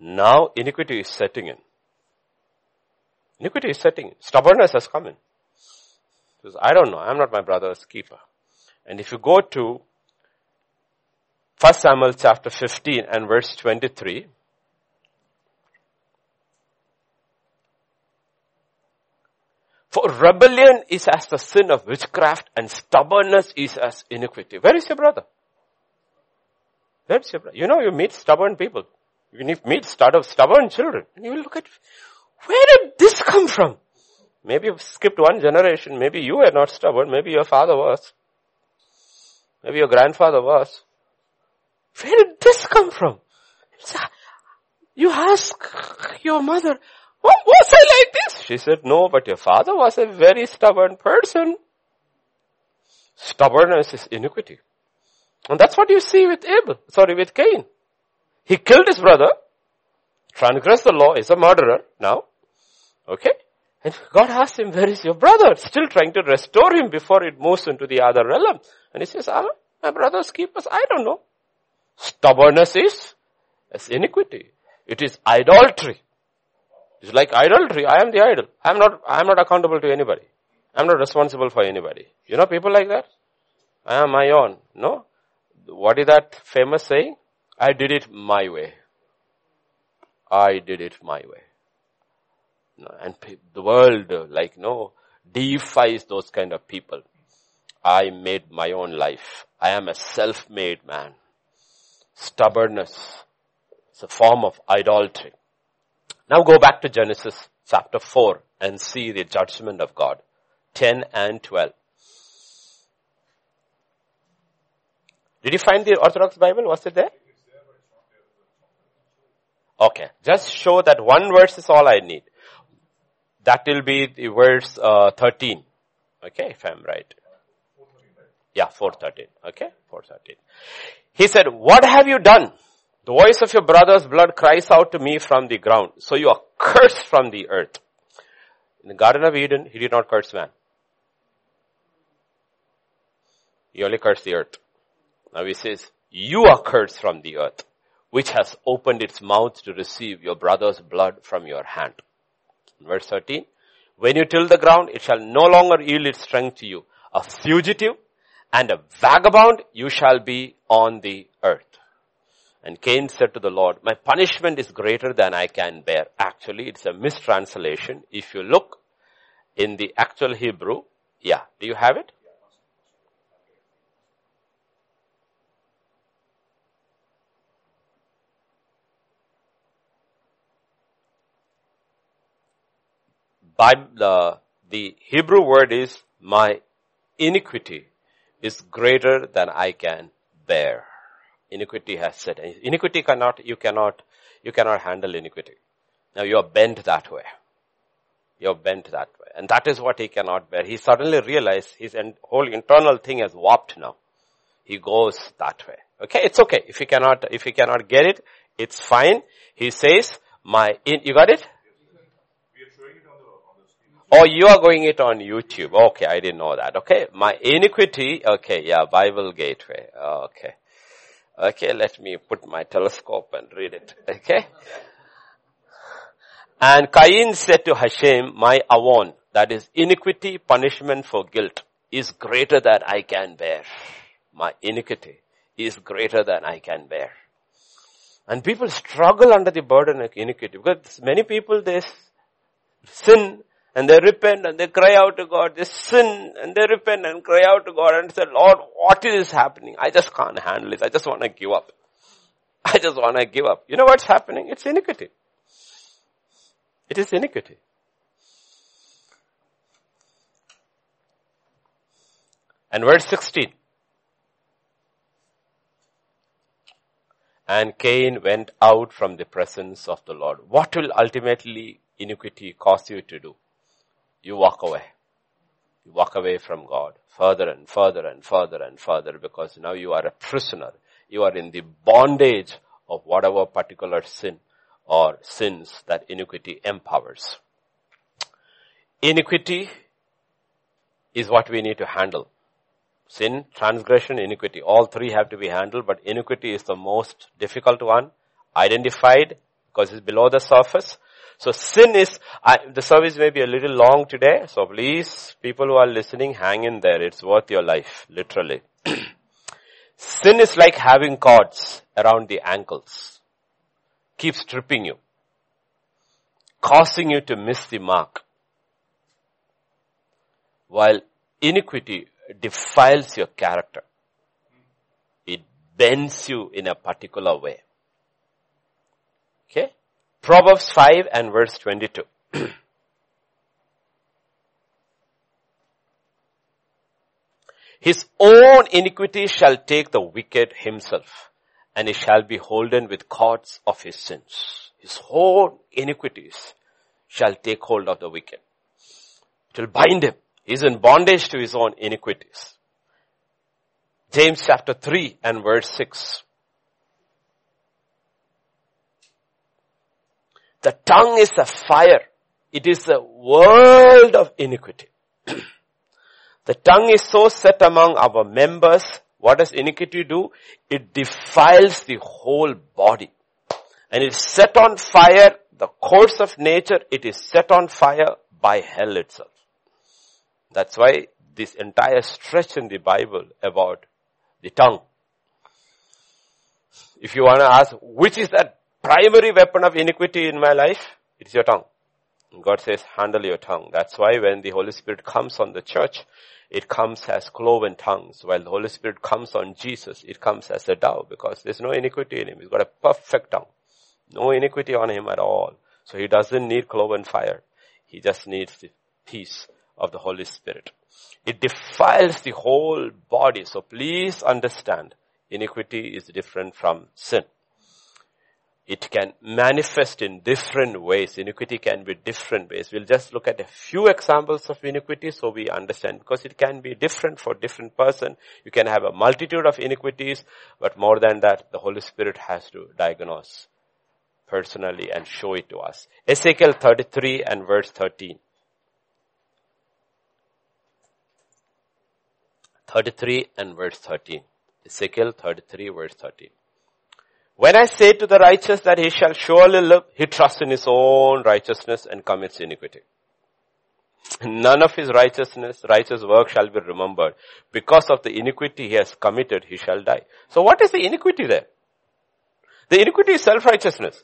Now iniquity is setting in. Iniquity is setting. Stubbornness has come in. Says, I don't know. I'm not my brother's keeper. And if you go to 1 Samuel chapter 15 and verse 23, For rebellion is as the sin of witchcraft and stubbornness is as iniquity. Where is your brother? Where is your brother? You know, you meet stubborn people. You meet stubborn children and you will look at, where did this come from? Maybe you've skipped one generation. Maybe you were not stubborn. Maybe your father was. Maybe your grandfather was. Where did this come from? You ask your mother, what was I like this? She said, no, but your father was a very stubborn person. Stubbornness is iniquity. And that's what you see with Abel, sorry, with Cain. He killed his brother, transgressed the law, is a murderer now. Okay? And God asks him, where is your brother? Still trying to restore him before it moves into the other realm. And he says, ah, my brother's keepers, I don't know. Stubbornness is, is iniquity. It is idolatry. It's like idolatry. I am the idol. I am not, I am not accountable to anybody. I am not responsible for anybody. You know people like that? I am my own. No? What is that famous saying? I did it my way. I did it my way. And the world, like, no, deifies those kind of people. I made my own life. I am a self-made man. Stubbornness is a form of idolatry. Now go back to Genesis chapter 4 and see the judgment of God. 10 and 12. Did you find the Orthodox Bible? Was it there? Okay. Just show that one verse is all I need. That will be the verse uh, 13. Okay, if I'm right. Yeah, 413. Okay, 413. He said, what have you done? The voice of your brother's blood cries out to me from the ground. So you are cursed from the earth. In the Garden of Eden, he did not curse man. He only cursed the earth. Now he says, you are cursed from the earth, which has opened its mouth to receive your brother's blood from your hand. Verse 13, when you till the ground, it shall no longer yield its strength to you. A fugitive and a vagabond you shall be on the earth. And Cain said to the Lord, my punishment is greater than I can bear. Actually, it's a mistranslation. If you look in the actual Hebrew, yeah, do you have it? Bible, the, the Hebrew word is my iniquity is greater than I can bear. Iniquity has said. Iniquity cannot, you cannot, you cannot handle iniquity. Now you are bent that way. You're bent that way. And that is what he cannot bear. He suddenly realized his whole internal thing has warped now. He goes that way. Okay, it's okay. If he cannot, if he cannot get it, it's fine. He says, my, in, you got it? Oh, you are going it on YouTube. Okay, I didn't know that. Okay, my iniquity. Okay, yeah, Bible Gateway. Okay. Okay, let me put my telescope and read it. Okay. And Cain said to Hashem, my avon, that is iniquity, punishment for guilt, is greater than I can bear. My iniquity is greater than I can bear. And people struggle under the burden of iniquity because many people they sin and they repent and they cry out to God. They sin and they repent and cry out to God and say, Lord, what is happening? I just can't handle it. I just want to give up. *laughs* I just want to give up. You know what's happening? It's iniquity. It is iniquity. And verse 16. And Cain went out from the presence of the Lord. What will ultimately iniquity cause you to do? You walk away. You walk away from God further and further and further and further because now you are a prisoner. You are in the bondage of whatever particular sin or sins that iniquity empowers. Iniquity is what we need to handle. Sin, transgression, iniquity, all three have to be handled, but iniquity is the most difficult one, identified because it's below the surface. So sin is, I, the service may be a little long today, so please, people who are listening, hang in there. It's worth your life, literally. *clears throat* sin is like having cords around the ankles. Keeps tripping you. Causing you to miss the mark. While iniquity defiles your character. It bends you in a particular way. Okay? Proverbs 5 and verse 22. *clears throat* His own iniquity shall take the wicked himself, and he shall be holden with cords of his sins. His own iniquities shall take hold of the wicked. It will bind him. He is in bondage to his own iniquities. James chapter 3 and verse 6. The tongue is a fire. It is a world of iniquity. *clears throat* the tongue is so set among our members. What does iniquity do? It defiles the whole body. And it's set on fire, the course of nature, it is set on fire by hell itself. That's why this entire stretch in the Bible about the tongue. If you want to ask, which is that primary weapon of iniquity in my life, it's your tongue. God says, handle your tongue. That's why when the Holy Spirit comes on the church, it comes as cloven tongues. While the Holy Spirit comes on Jesus, it comes as a dove because there's no iniquity in him. He's got a perfect tongue. No iniquity on him at all. So he doesn't need cloven fire. He just needs the peace of the Holy Spirit. It defiles the whole body. So please understand, iniquity is different from sin it can manifest in different ways. Iniquity can be different ways. We'll just look at a few examples of iniquity so we understand because it can be different for different person. You can have a multitude of iniquities, but more than that, the Holy Spirit has to diagnose personally and show it to us. Ezekiel 33 and verse 13. 33 and verse 13. Ezekiel 33 verse 13. When I say to the righteous that he shall surely live, he trusts in his own righteousness and commits iniquity. None of his righteousness, righteous work shall be remembered. Because of the iniquity he has committed, he shall die. So what is the iniquity there? The iniquity is self-righteousness.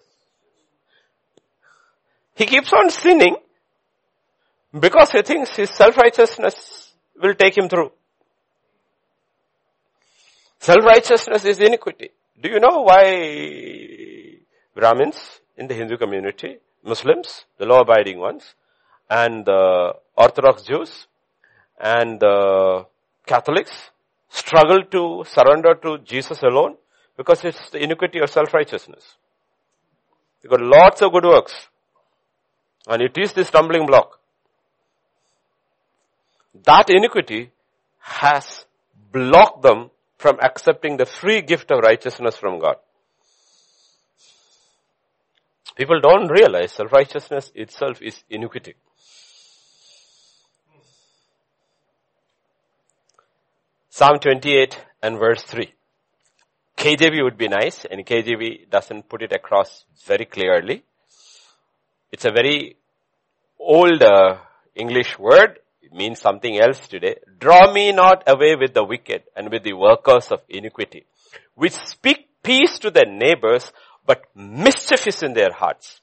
He keeps on sinning because he thinks his self-righteousness will take him through. Self-righteousness is iniquity. Do you know why Brahmins in the Hindu community, Muslims, the law abiding ones, and the Orthodox Jews, and the Catholics struggle to surrender to Jesus alone? Because it's the iniquity of self-righteousness. They got lots of good works. And it is the stumbling block. That iniquity has blocked them from accepting the free gift of righteousness from God. People don't realize self-righteousness itself is iniquity. Psalm 28 and verse 3. KJV would be nice and KJV doesn't put it across very clearly. It's a very old uh, English word means something else today. Draw me not away with the wicked and with the workers of iniquity, which speak peace to their neighbors, but mischief is in their hearts.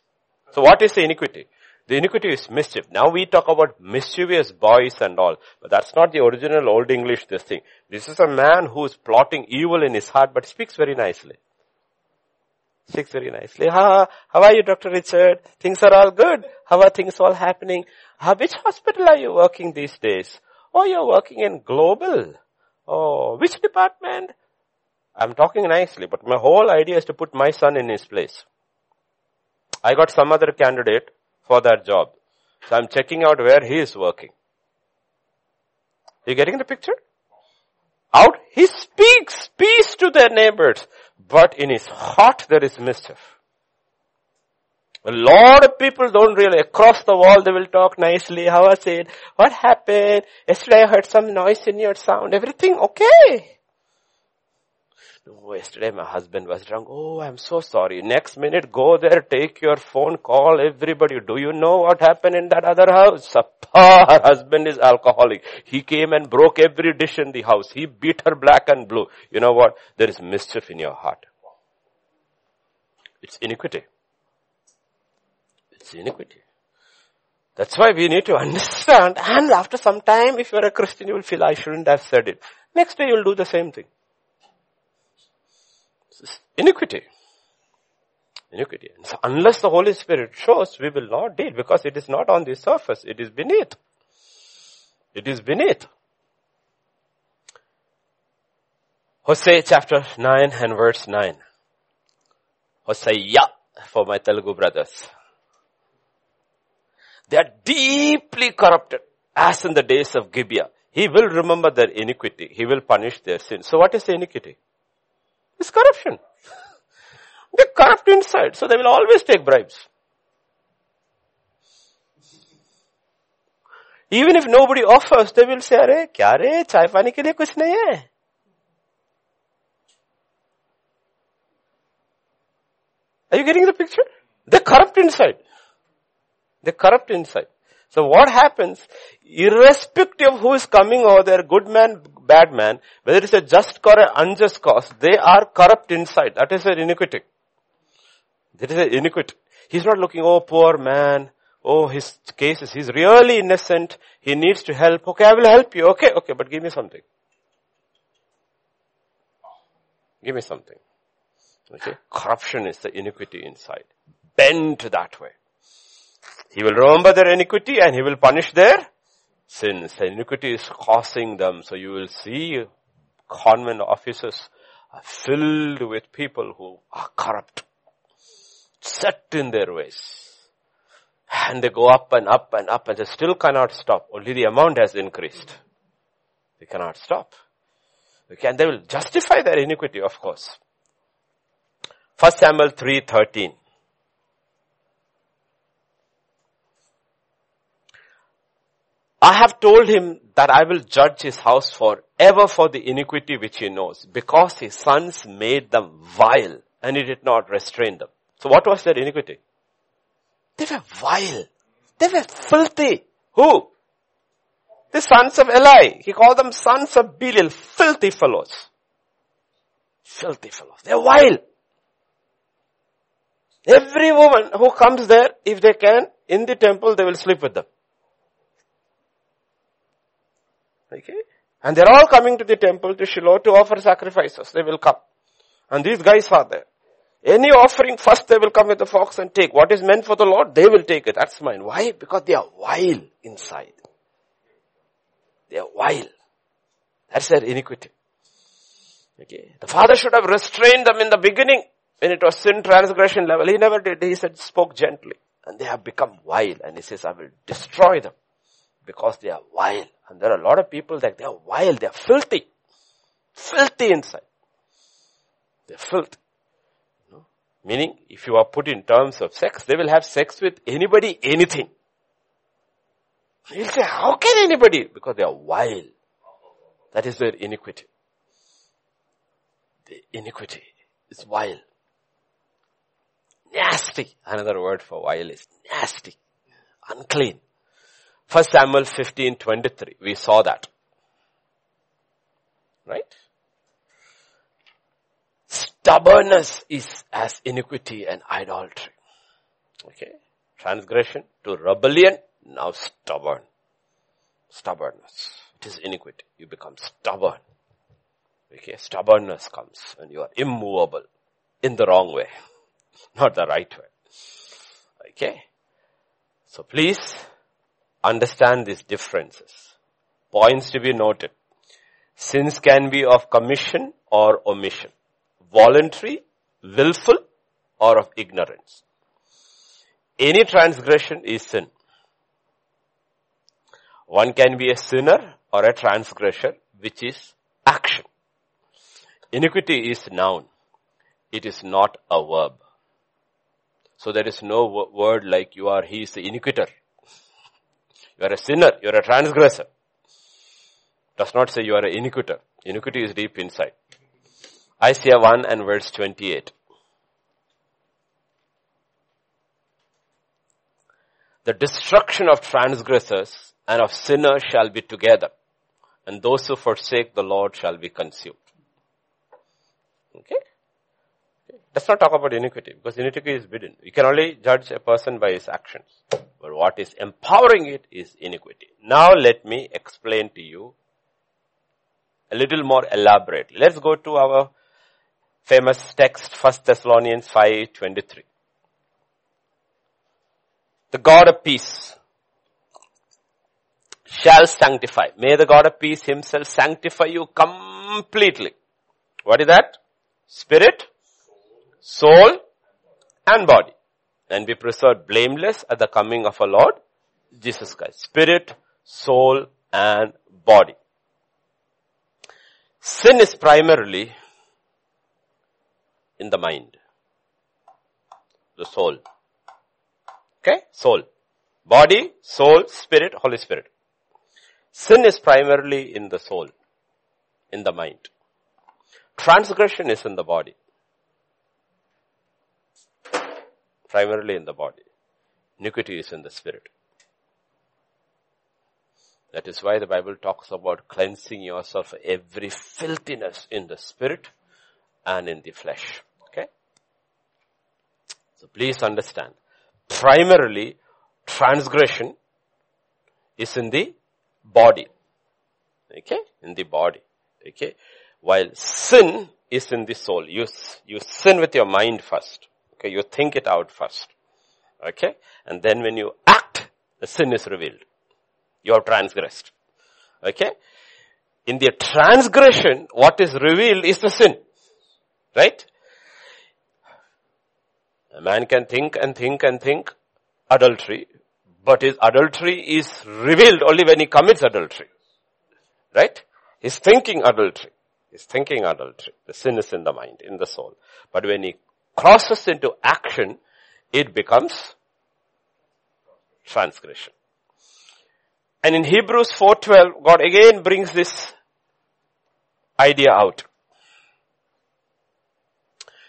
So what is the iniquity? The iniquity is mischief. Now we talk about mischievous boys and all, but that's not the original old English this thing. This is a man who is plotting evil in his heart, but speaks very nicely. Speaks very nicely. Ha, how are you, Dr. Richard? Things are all good. How are things all happening? Which hospital are you working these days? Oh, you're working in global. Oh, which department? I'm talking nicely, but my whole idea is to put my son in his place. I got some other candidate for that job. So I'm checking out where he is working. You getting the picture? Out, he speaks peace to their neighbors, but in his heart there is mischief. A lot of people don't really, across the wall they will talk nicely. How was it? What happened? Yesterday I heard some noise in your sound. Everything okay? Oh, yesterday my husband was drunk. Oh, I'm so sorry. Next minute, go there, take your phone, call everybody. Do you know what happened in that other house? Her husband is alcoholic. He came and broke every dish in the house. He beat her black and blue. You know what? There is mischief in your heart. It's iniquity. It's iniquity. That's why we need to understand and after some time if you're a Christian you will feel I shouldn't have said it. Next day you'll do the same thing. It's iniquity. Iniquity. So unless the Holy Spirit shows, we will not deal because it is not on the surface. It is beneath. It is beneath. Hosea chapter 9 and verse 9. Hosea for my Telugu brothers. They are deeply corrupted as in the days of Gibeah. He will remember their iniquity. He will punish their sin. So what is the iniquity? It's corruption. *laughs* They're corrupt inside, so they will always take bribes. Even if nobody offers, they will say, अरे क्या रे चाय पानी के लिए कुछ नहीं है Are you getting the picture? They're corrupt inside. They're corrupt inside. So what happens, irrespective of who is coming over there, good man, bad man, whether it's a just or an unjust cause, they are corrupt inside. That is an iniquity. That is an iniquity. He's not looking, oh poor man, oh his cases, he's really innocent, he needs to help, okay I will help you, okay, okay, but give me something. Give me something. Okay, corruption is the iniquity inside. Bent that way. He will remember their iniquity and he will punish their sins. The iniquity is causing them. So you will see convent offices are filled with people who are corrupt, set in their ways. And they go up and up and up and they still cannot stop. Only the amount has increased. They cannot stop. And they will justify their iniquity, of course. First Samuel 3.13. I have told him that I will judge his house forever for the iniquity which he knows, because his sons made them vile, and he did not restrain them. So what was their iniquity? They were vile. They were filthy. Who? The sons of Eli. He called them sons of Belial, filthy fellows. Filthy fellows. They're vile. Every woman who comes there, if they can, in the temple, they will sleep with them. Okay? And they're all coming to the temple to Shiloh to offer sacrifices. They will come. And these guys are there. Any offering, first they will come with the fox and take. What is meant for the Lord, they will take it. That's mine. Why? Because they are vile inside. They are vile. That's their iniquity. Okay. The father should have restrained them in the beginning when it was sin transgression level. He never did. He said, spoke gently. And they have become vile. And he says, I will destroy them because they are vile. And there are a lot of people that they are vile, they are filthy. Filthy inside. They're filth. Meaning, if you are put in terms of sex, they will have sex with anybody, anything. You'll say, how can anybody? Because they are vile. That is their iniquity. The iniquity is vile. Nasty. Another word for vile is nasty. Unclean. First Samuel 15, 23. We saw that. Right? Stubbornness is as iniquity and idolatry. Okay. Transgression to rebellion, now stubborn. Stubbornness. It is iniquity. You become stubborn. Okay. Stubbornness comes and you are immovable in the wrong way, *laughs* not the right way. Okay. So please understand these differences. Points to be noted. Sins can be of commission or omission. Voluntary, willful, or of ignorance. Any transgression is sin. One can be a sinner or a transgressor, which is action. Iniquity is noun. It is not a verb. So there is no word like you are, he is the iniquitor. You are a sinner. You are a transgressor. Does not say you are an iniquitor. Iniquity is deep inside. Isaiah 1 and verse 28. The destruction of transgressors and of sinners shall be together, and those who forsake the Lord shall be consumed. Okay? Let's not talk about iniquity, because iniquity is hidden. You can only judge a person by his actions. But what is empowering it is iniquity. Now let me explain to you a little more elaborately. Let's go to our famous text, 1 Thessalonians 5.23. The God of peace shall sanctify. May the God of peace himself sanctify you completely. What is that? Spirit, soul, and body. And be preserved blameless at the coming of our Lord Jesus Christ. Spirit, soul, and body. Sin is primarily in the mind. The soul. Okay? Soul. Body, soul, spirit, Holy Spirit. Sin is primarily in the soul, in the mind. Transgression is in the body. Primarily in the body. Iniquity is in the spirit. That is why the Bible talks about cleansing yourself of every filthiness in the spirit and in the flesh. Okay? So please understand. Primarily, transgression is in the body. Okay? In the body. Okay? While sin is in the soul. You, you sin with your mind first. Okay? You think it out first. Okay? And then when you act, the sin is revealed. You have transgressed. Okay? In the transgression, what is revealed is the sin. Right? A man can think and think and think adultery, but his adultery is revealed only when he commits adultery. Right? He's thinking adultery. He's thinking adultery. The sin is in the mind, in the soul. But when he crosses into action, it becomes transgression. And in Hebrews 4.12, God again brings this idea out.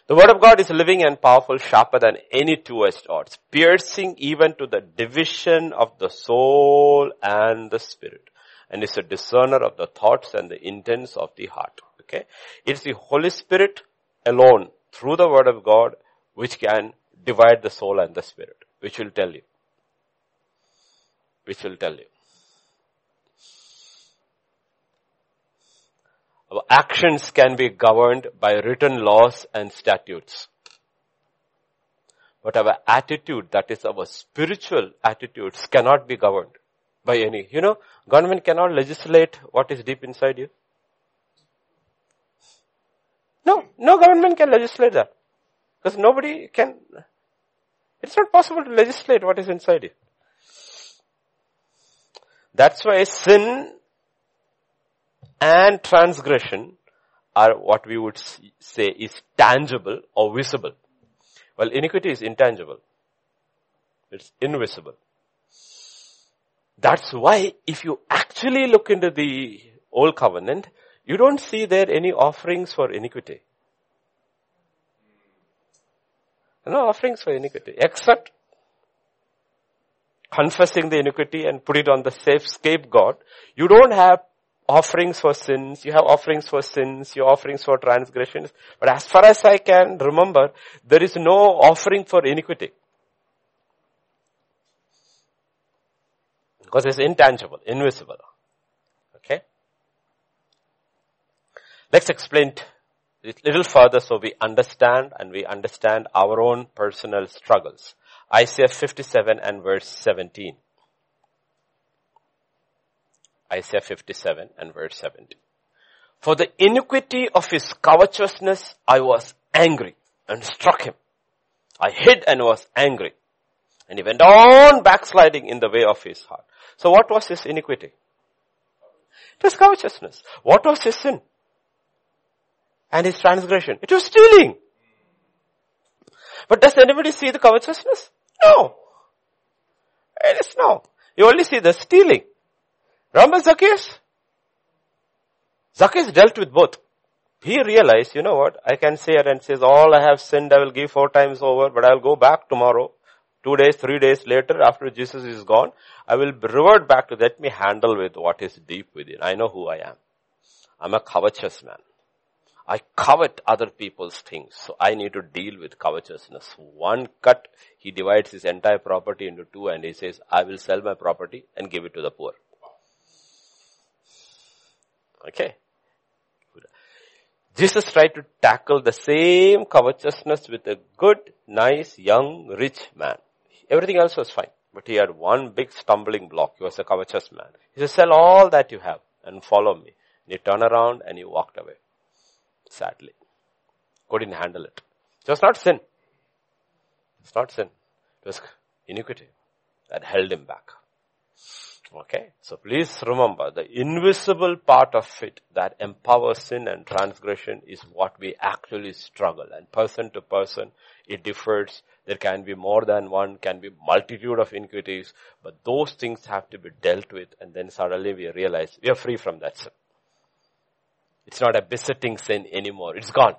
The word of God is living and powerful, sharper than any two-edged sword, piercing even to the division of the soul and the spirit, and is a discerner of the thoughts and the intents of the heart. Okay? It's the Holy Spirit alone, through the word of God, which can divide the soul and the spirit, which will tell you. Which will tell you. Our actions can be governed by written laws and statutes. But our attitude, that is our spiritual attitudes, cannot be governed by any. You know, government cannot legislate what is deep inside you. No, no government can legislate that. Because nobody can, it's not possible to legislate what is inside you. That's why sin and transgression are what we would say is tangible or visible. Well, iniquity is intangible. It's invisible. That's why if you actually look into the old covenant, you don't see there any offerings for iniquity. No offerings for iniquity, except confessing the iniquity and put it on the safe scapegoat. You don't have offerings for sins, you have offerings for sins, you have offerings for transgressions. But as far as I can remember, there is no offering for iniquity. Because it's intangible, invisible. Okay? Let's explain it a little further so we understand and we understand our own personal struggles. Isaiah 57 and verse 17. Isaiah 57 and verse 17. For the iniquity of his covetousness, I was angry and struck him. I hid and was angry. And he went on backsliding in the way of his heart. So what was his iniquity? It was covetousness. What was his sin? And his transgression? It was stealing. But does anybody see the covetousness? No. It is no. You only see the stealing. Remember Zacchaeus? Zacchaeus dealt with both. he realized, you know what, I can say it and says, all I have sinned I will give four times over, but I'll go back tomorrow, two days, three days later after Jesus is gone, I will revert back to let me handle with what is deep within. I know who I am. I'm a covetous man. I covet other people's things. So I need to deal with covetousness. One cut, he divides his entire property into two and he says, I will sell my property and give it to the poor. Okay. Jesus tried to tackle the same covetousness with a good, nice, young, rich man. Everything else was fine. But he had one big stumbling block. He was a covetous man. He said, sell all that you have and follow me. And he turned around and he walked away. Sadly. Couldn't handle it. It was not sin. It's not sin. It was iniquity that held him back. Okay. So please remember the invisible part of it that empowers sin and transgression is what we actually struggle. And person to person, it differs. There can be more than one, can be multitude of iniquities, but those things have to be dealt with and then suddenly we realize we are free from that sin. It's not a besetting sin anymore. It's gone.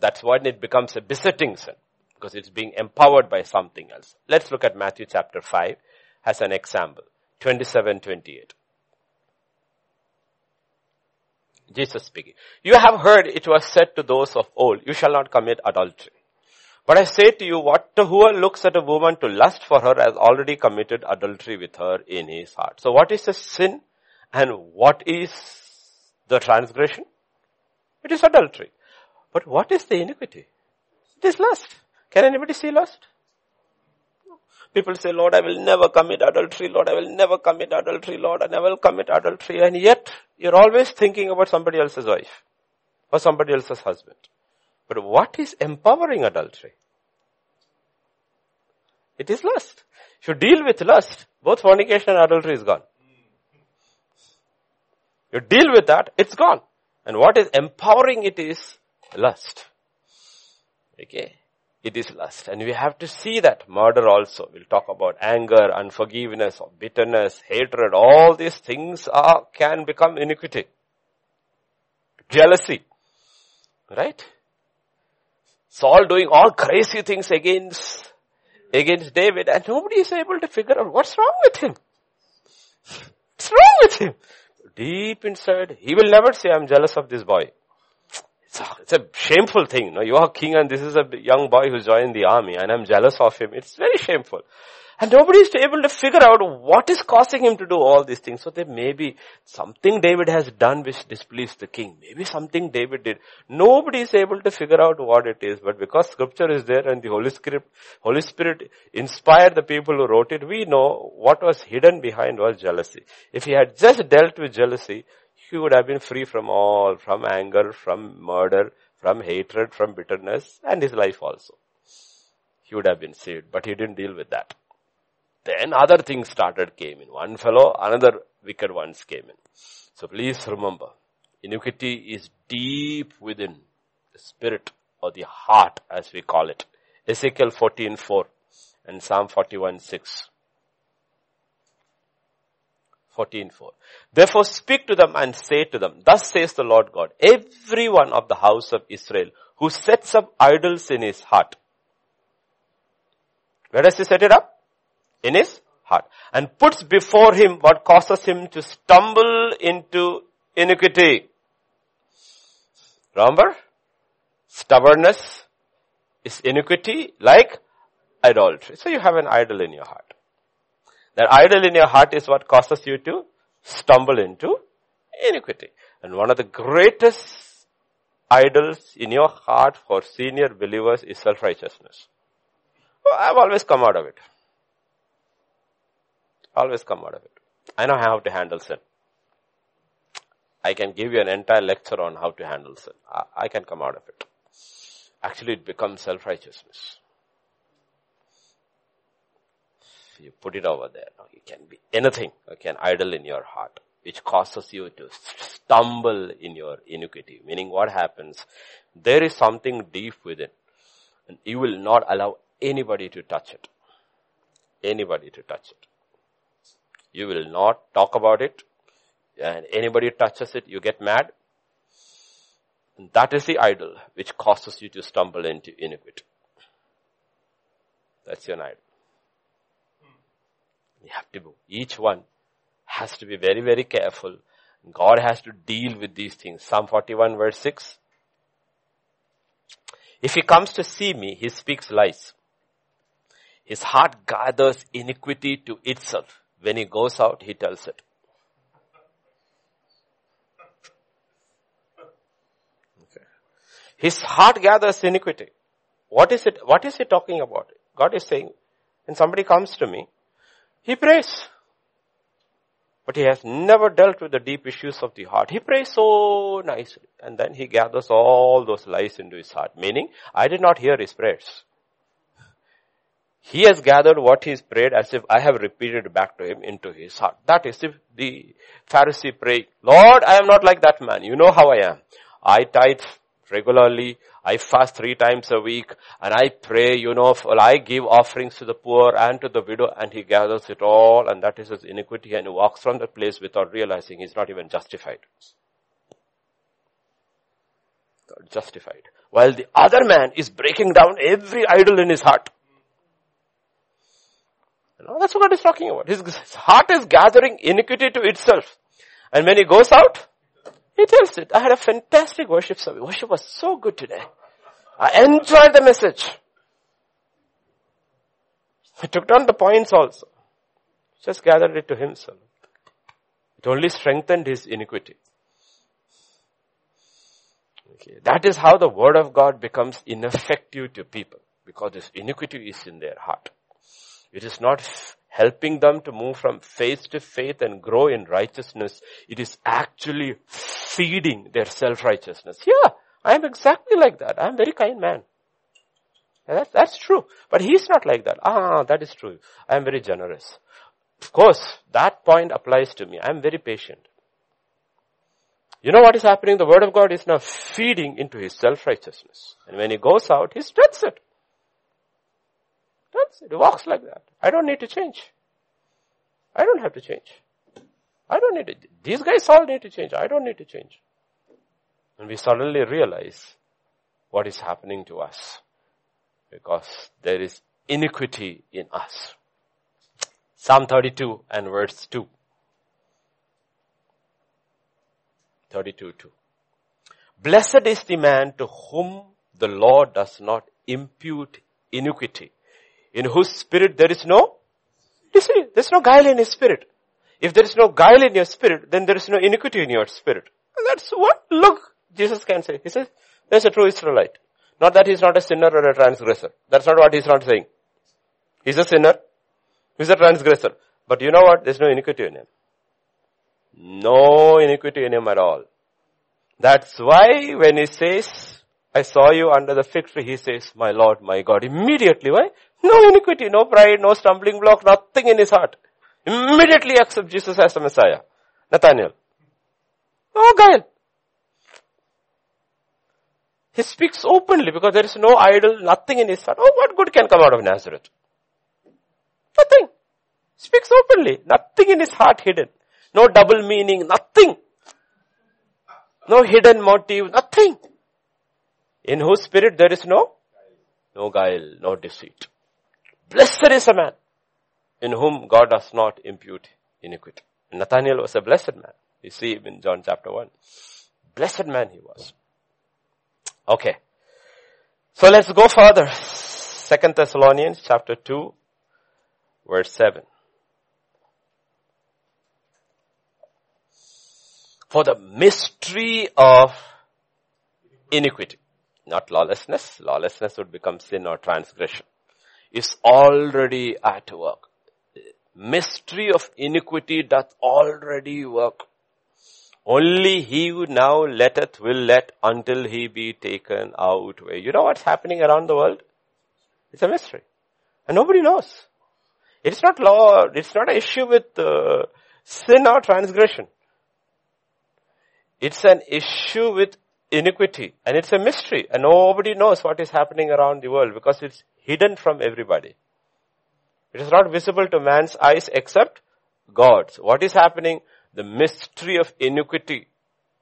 That's when it becomes a besetting sin because it's being empowered by something else. Let's look at Matthew chapter 5 as an example. 27, 28. Jesus speaking. You have heard it was said to those of old, you shall not commit adultery. But I say to you, what whoever looks at a woman to lust for her has already committed adultery with her in his heart. So what is a sin and what is the transgression? It is adultery. But what is the iniquity? It is lust. Can anybody see lust? People say, Lord, I will never commit adultery. Lord, I will never commit adultery. Lord, I never will commit adultery. And yet, you're always thinking about somebody else's wife or somebody else's husband. But what is empowering adultery? It is lust. If you deal with lust, both fornication and adultery is gone. You deal with that, it's gone. And what is empowering it is lust. Okay. It is lust. And we have to see that murder also. We'll talk about anger, unforgiveness, bitterness, hatred. All these things are, can become iniquity. Jealousy. Right? Saul doing all crazy things against, against David and nobody is able to figure out what's wrong with him. What's wrong with him? Deep inside, he will never say, I'm jealous of this boy. It's a, it's a shameful thing. No, you are king and this is a young boy who joined the army and I'm jealous of him. It's very shameful. And nobody is able to figure out what is causing him to do all these things. So there may be something David has done which displeased the king. Maybe something David did. Nobody is able to figure out what it is. But because scripture is there and the Holy Spirit, Holy Spirit inspired the people who wrote it, we know what was hidden behind was jealousy. If he had just dealt with jealousy, he would have been free from all, from anger, from murder, from hatred, from bitterness, and his life also. He would have been saved, but he didn't deal with that. Then other things started came in. One fellow, another wicked ones came in. So please remember, iniquity is deep within the spirit or the heart as we call it. Ezekiel 14:4 and Psalm 41:6. 14:4. Therefore speak to them and say to them, thus says the Lord God, every one of the house of Israel who sets up idols in his heart. Where does he set it up? In his heart and puts before him what causes him to stumble into iniquity. Remember? Stubbornness is iniquity like idolatry. So you have an idol in your heart. That idol in your heart is what causes you to stumble into iniquity. And one of the greatest idols in your heart for senior believers is self-righteousness. Well, I've always come out of it. Always come out of it. I know how to handle sin. I can give you an entire lecture on how to handle sin. I, I can come out of it. Actually, it becomes self-righteousness. You put it over there. Now, it can be anything. Okay, an idol in your heart, which causes you to stumble in your iniquity. Meaning what happens? There is something deep within. And you will not allow anybody to touch it. Anybody to touch it. You will not talk about it. And anybody touches it, you get mad. And that is the idol which causes you to stumble into iniquity. That's your idol. You have to, each one has to be very, very careful. God has to deal with these things. Psalm 41 verse 6. If he comes to see me, he speaks lies. His heart gathers iniquity to itself. When he goes out, he tells it. Okay. His heart gathers iniquity. What is it? What is he talking about? God is saying, when somebody comes to me, he prays. But he has never dealt with the deep issues of the heart. He prays so nicely. And then he gathers all those lies into his heart. Meaning, I did not hear his prayers. He has gathered what he has prayed as if I have repeated back to him into his heart. That is if the Pharisee pray, Lord, I am not like that man. You know how I am. I tithe regularly. I fast three times a week and I pray, you know, for, I give offerings to the poor and to the widow and he gathers it all and that is his iniquity and he walks from the place without realizing he's not even justified. Justified. While the other man is breaking down every idol in his heart. Know, that's what God is talking about. His, his heart is gathering iniquity to itself. And when he goes out, he tells it. I had a fantastic worship service. Worship was so good today. I enjoyed the message. He took down the points also. Just gathered it to himself. It only strengthened his iniquity. Okay. That is how the word of God becomes ineffective to people because this iniquity is in their heart. It is not helping them to move from faith to faith and grow in righteousness. It is actually feeding their self-righteousness. Yeah, I am exactly like that. I am very kind man. That's, that's true. But he's not like that. Ah, that is true. I am very generous. Of course, that point applies to me. I am very patient. You know what is happening? The word of God is now feeding into his self-righteousness. And when he goes out, he spreads it. That's it. Walks like that. I don't need to change. I don't have to change. I don't need to. These guys all need to change. I don't need to change. And we suddenly realize what is happening to us. Because there is iniquity in us. Psalm 32 and verse 2. 32 2. Blessed is the man to whom the Lord does not impute iniquity in whose spirit there is no deceit. There's no guile in his spirit. If there is no guile in your spirit, then there is no iniquity in your spirit. That's what, look, Jesus can say. He says, there's a true Israelite. Not that he's not a sinner or a transgressor. That's not what he's not saying. He's a sinner. He's a transgressor. But you know what? There's no iniquity in him. No iniquity in him at all. That's why when he says, I saw you under the fig tree, he says, my Lord, my God. Immediately, why? No iniquity, no pride, no stumbling block, nothing in his heart. Immediately accept Jesus as the Messiah. Nathaniel. No guile. He speaks openly because there is no idol, nothing in his heart. Oh, what good can come out of Nazareth? Nothing. Speaks openly. Nothing in his heart hidden. No double meaning, nothing. No hidden motive, nothing. In whose spirit there is no, no guile, no deceit. Blessed is a man in whom God does not impute iniquity. Nathaniel was a blessed man. You see him in John chapter 1. Blessed man he was. Okay. So let's go further. Second Thessalonians chapter 2 verse 7. For the mystery of iniquity, not lawlessness. Lawlessness would become sin or transgression is already at work. Mystery of iniquity doth already work. Only he who now letteth will let until he be taken out. You know what's happening around the world? It's a mystery. And nobody knows. It's not law, it's not an issue with uh, sin or transgression. It's an issue with iniquity and it's a mystery and nobody knows what is happening around the world because it's hidden from everybody. It is not visible to man's eyes except God's. What is happening? The mystery of iniquity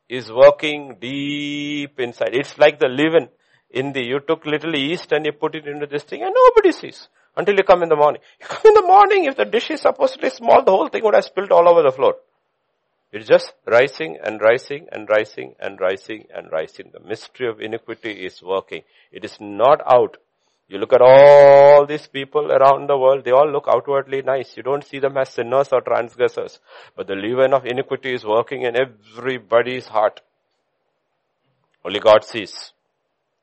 is working deep inside. It's like the leaven in the, you took little yeast and you put it into this thing and nobody sees until you come in the morning. *laughs* You come in the morning, if the dish is supposedly small, the whole thing would have spilled all over the floor. It's just rising and rising and rising and rising and rising. The mystery of iniquity is working. It is not out. You look at all these people around the world, they all look outwardly nice. You don't see them as sinners or transgressors. But the leaven of iniquity is working in everybody's heart. Only God sees.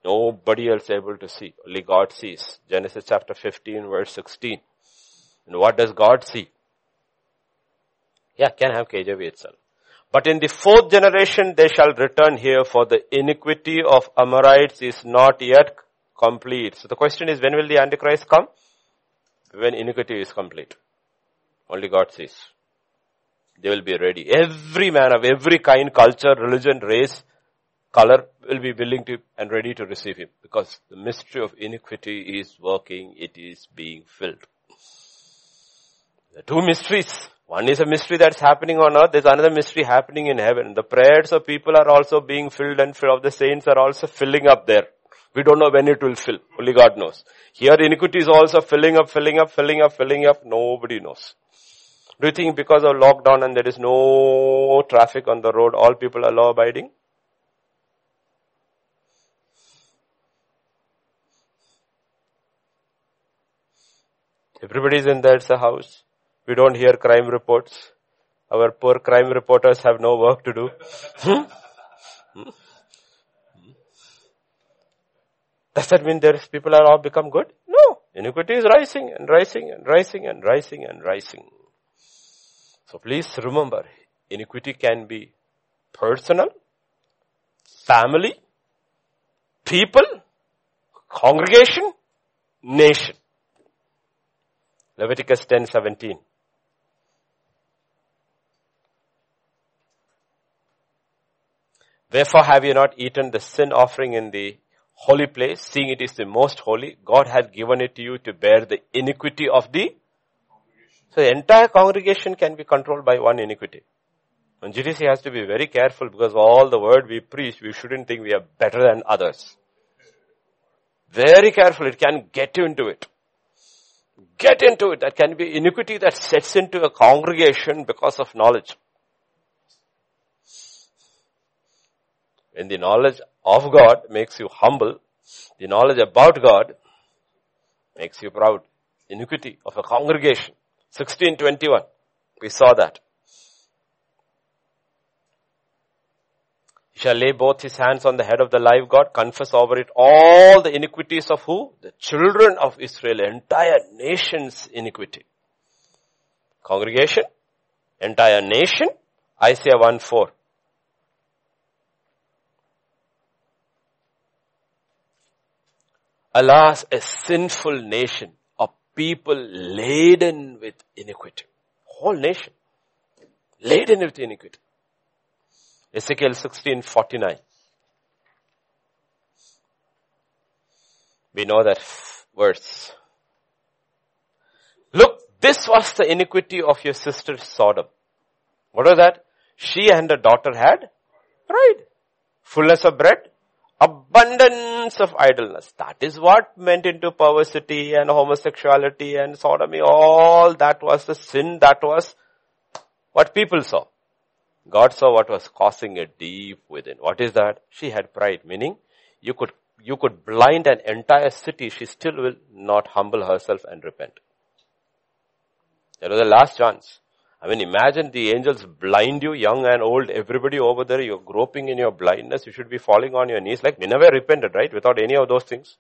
Nobody else able to see. Only God sees. Genesis chapter 15 verse 16. And what does God see? Yeah, can have KJV itself. But in the fourth generation they shall return here for the iniquity of Amorites is not yet complete. So the question is when will the Antichrist come? When iniquity is complete. Only God sees. They will be ready. Every man of every kind, culture, religion, race, color will be willing to and ready to receive him because the mystery of iniquity is working, it is being filled. The two mysteries. One is a mystery that's happening on earth, there's another mystery happening in heaven. The prayers of people are also being filled and of the saints are also filling up there. We don't know when it will fill. Only God knows. Here iniquity is also filling up, filling up, filling up, filling up. Nobody knows. Do you think because of lockdown and there is no traffic on the road, all people are law abiding? Everybody's in their house. We don't hear crime reports. Our poor crime reporters have no work to do. *laughs* Hmm? Hmm? Does that mean there is people are all become good? No. Iniquity is rising and rising and rising and rising and rising. So please remember, iniquity can be personal, family, people, congregation, nation. Leviticus 10, 17. Wherefore have you not eaten the sin offering in the holy place, seeing it is the most holy, God has given it to you to bear the iniquity of the so the entire congregation can be controlled by one iniquity. And GTC has to be very careful because all the word we preach, we shouldn't think we are better than others. Very careful, it can get you into it. Get into it. That can be iniquity that sets into a congregation because of knowledge. When the knowledge of God makes you humble. The knowledge about God makes you proud. Iniquity of a congregation. 1621. We saw that. He shall lay both his hands on the head of the live God, confess over it all the iniquities of who? The children of Israel, entire nation's iniquity. Congregation, entire nation, Isaiah 1 4. Alas, a sinful nation, a people laden with iniquity. Whole nation. Laden with iniquity. Ezekiel 1649. We know that verse. Look, this was the iniquity of your sister Sodom. What was that? She and her daughter had pride. Fullness of bread, abundance of idleness. That is what meant into perversity and homosexuality and sodomy. All that was the sin that was what people saw. God saw what was causing it deep within. What is that? She had pride, meaning you could, you could blind an entire city. She still will not humble herself and repent. That was the last chance. I mean, imagine the angels blind you, young and old, everybody over there, you're groping in your blindness, you should be falling on your knees, like Nineveh repented, right, without any of those things.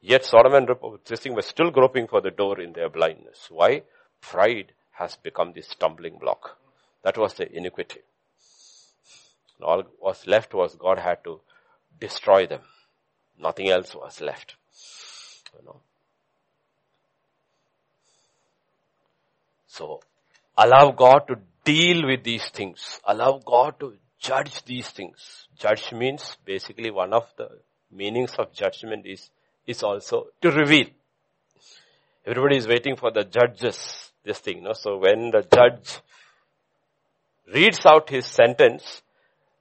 Yet Sodom and thing were still groping for the door in their blindness. Why? Pride has become the stumbling block. That was the iniquity. And all was left was God had to destroy them. Nothing else was left. You know. So Allow God to deal with these things. Allow God to judge these things. Judge means basically one of the meanings of judgment is, is also to reveal. Everybody is waiting for the judges, this thing, no? So when the judge reads out his sentence,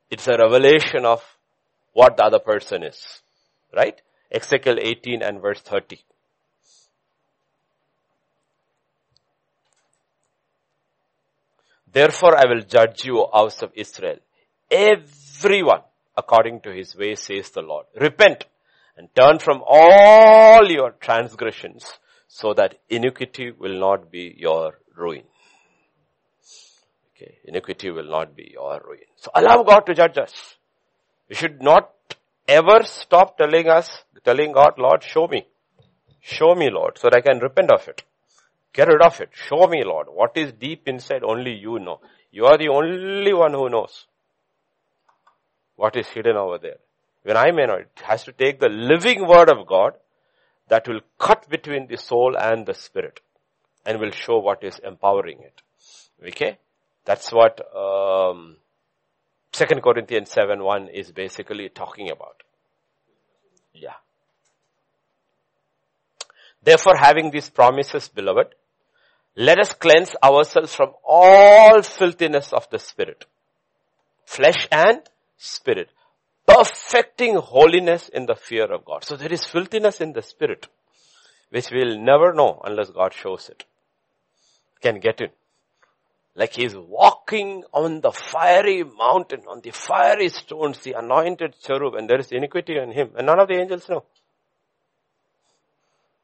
It's a revelation of what the other person is. Right? Ezekiel 18 and verse 30. Therefore I will judge you, house of Israel. Everyone according to his way, says the Lord. Repent and turn from all your transgressions so that iniquity will not be your ruin. Okay, iniquity will not be your ruin. So allow God to judge us. We should not ever stop telling us, telling God, Lord, show me. Show me, Lord, so that I can repent of it. Get rid of it. Show me, Lord. What is deep inside, only you know. You are the only one who knows what is hidden over there. When I may not, it has to take the living word of God that will cut between the soul and the spirit and will show what is empowering it. Okay? That's what um, 2 Corinthians 7 1 is basically talking about. Yeah. Therefore, having these promises, beloved, let us cleanse ourselves from all filthiness of the spirit, flesh and spirit. Perfecting holiness in the fear of God. So there is filthiness in the spirit, which we'll never know unless God shows it. Can get in. Like he's walking on the fiery mountain, on the fiery stones, the anointed cherub, and there is iniquity in him. And none of the angels know.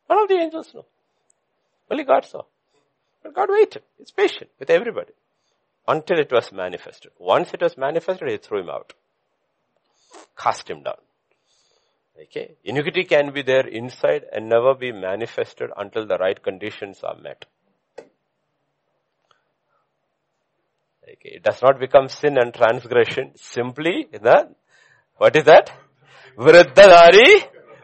None of the angels know. Only God saw. But God waited. He's patient with everybody. Until it was manifested. Once it was manifested, he threw him out. Cast him down. Okay. Iniquity can be there inside and never be manifested until the right conditions are met. Okay. It does not become sin and transgression simply the, what is that?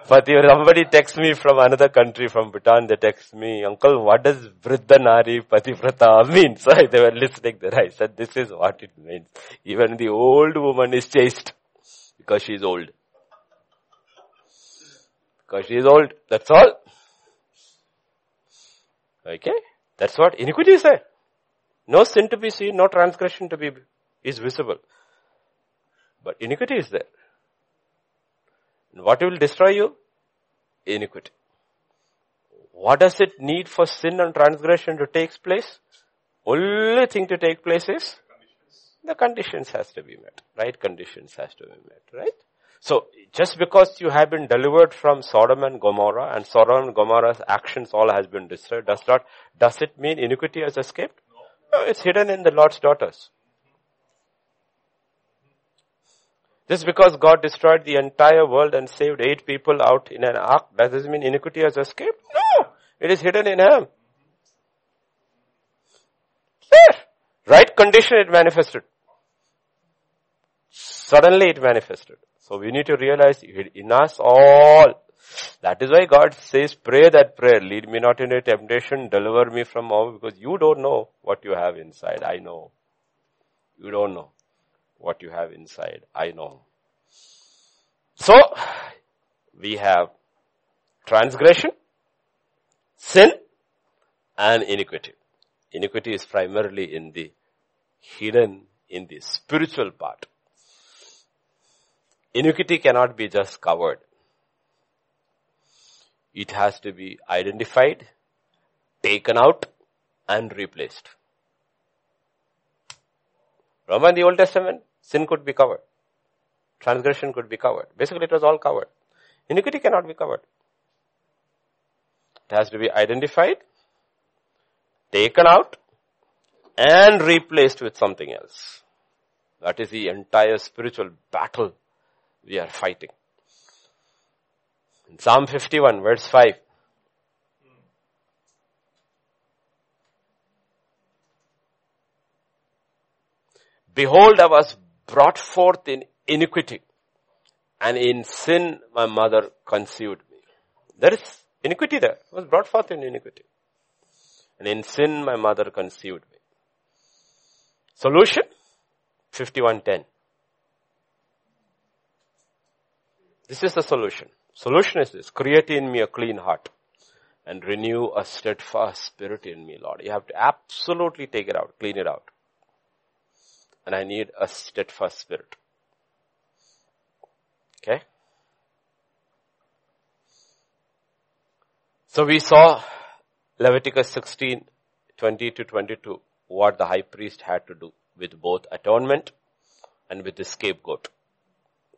Vriddhanari Pati. Somebody texts me from another country, from Bhutan, they text me, Uncle, what does Vriddhanari Pativrata mean? *laughs* So they were listening there. I said, this is what it means. Even the old woman is chaste. Because she is old. Because she is old. That's all. Okay? That's what iniquity is there. No sin to be seen, no transgression to be, is visible. But iniquity is there. What will destroy you? Iniquity. What does it need for sin and transgression to take place? Only thing to take place is the conditions has to be met. Right conditions has to be met, right? So, just because you have been delivered from Sodom and Gomorrah and Sodom and Gomorrah's actions all has been destroyed, does not, does it mean iniquity has escaped? No, it's hidden in the Lot's daughters. Just because God destroyed the entire world and saved eight people out in an ark, does this mean iniquity has escaped? No! It is hidden in Him. There. Right condition it manifested. Suddenly it manifested. So we need to realize in us all. That is why God says, pray that prayer. Lead me not into temptation. Deliver me from all. Because you don't know what you have inside. I know. You don't know what you have inside. I know. So, we have transgression, sin, and iniquity. Iniquity is primarily in the hidden in the spiritual part. Iniquity cannot be just covered. It has to be identified, taken out, and replaced. Remember in the Old Testament, sin could be covered. Transgression could be covered. Basically it was all covered. Iniquity cannot be covered. It has to be identified, taken out, and replaced with something else. That is the entire spiritual battle we are fighting. In Psalm 51 verse 5. Behold, I was brought forth in iniquity and in sin my mother conceived me. There is iniquity there. I was brought forth in iniquity. And in sin my mother conceived me. Solution? 5110. This is the solution. Solution is this. Create in me a clean heart and renew a steadfast spirit in me, Lord. You have to absolutely take it out, clean it out. And I need a steadfast spirit. Okay. So we saw Leviticus 16, 20 to 22, what the high priest had to do with both atonement and with the scapegoat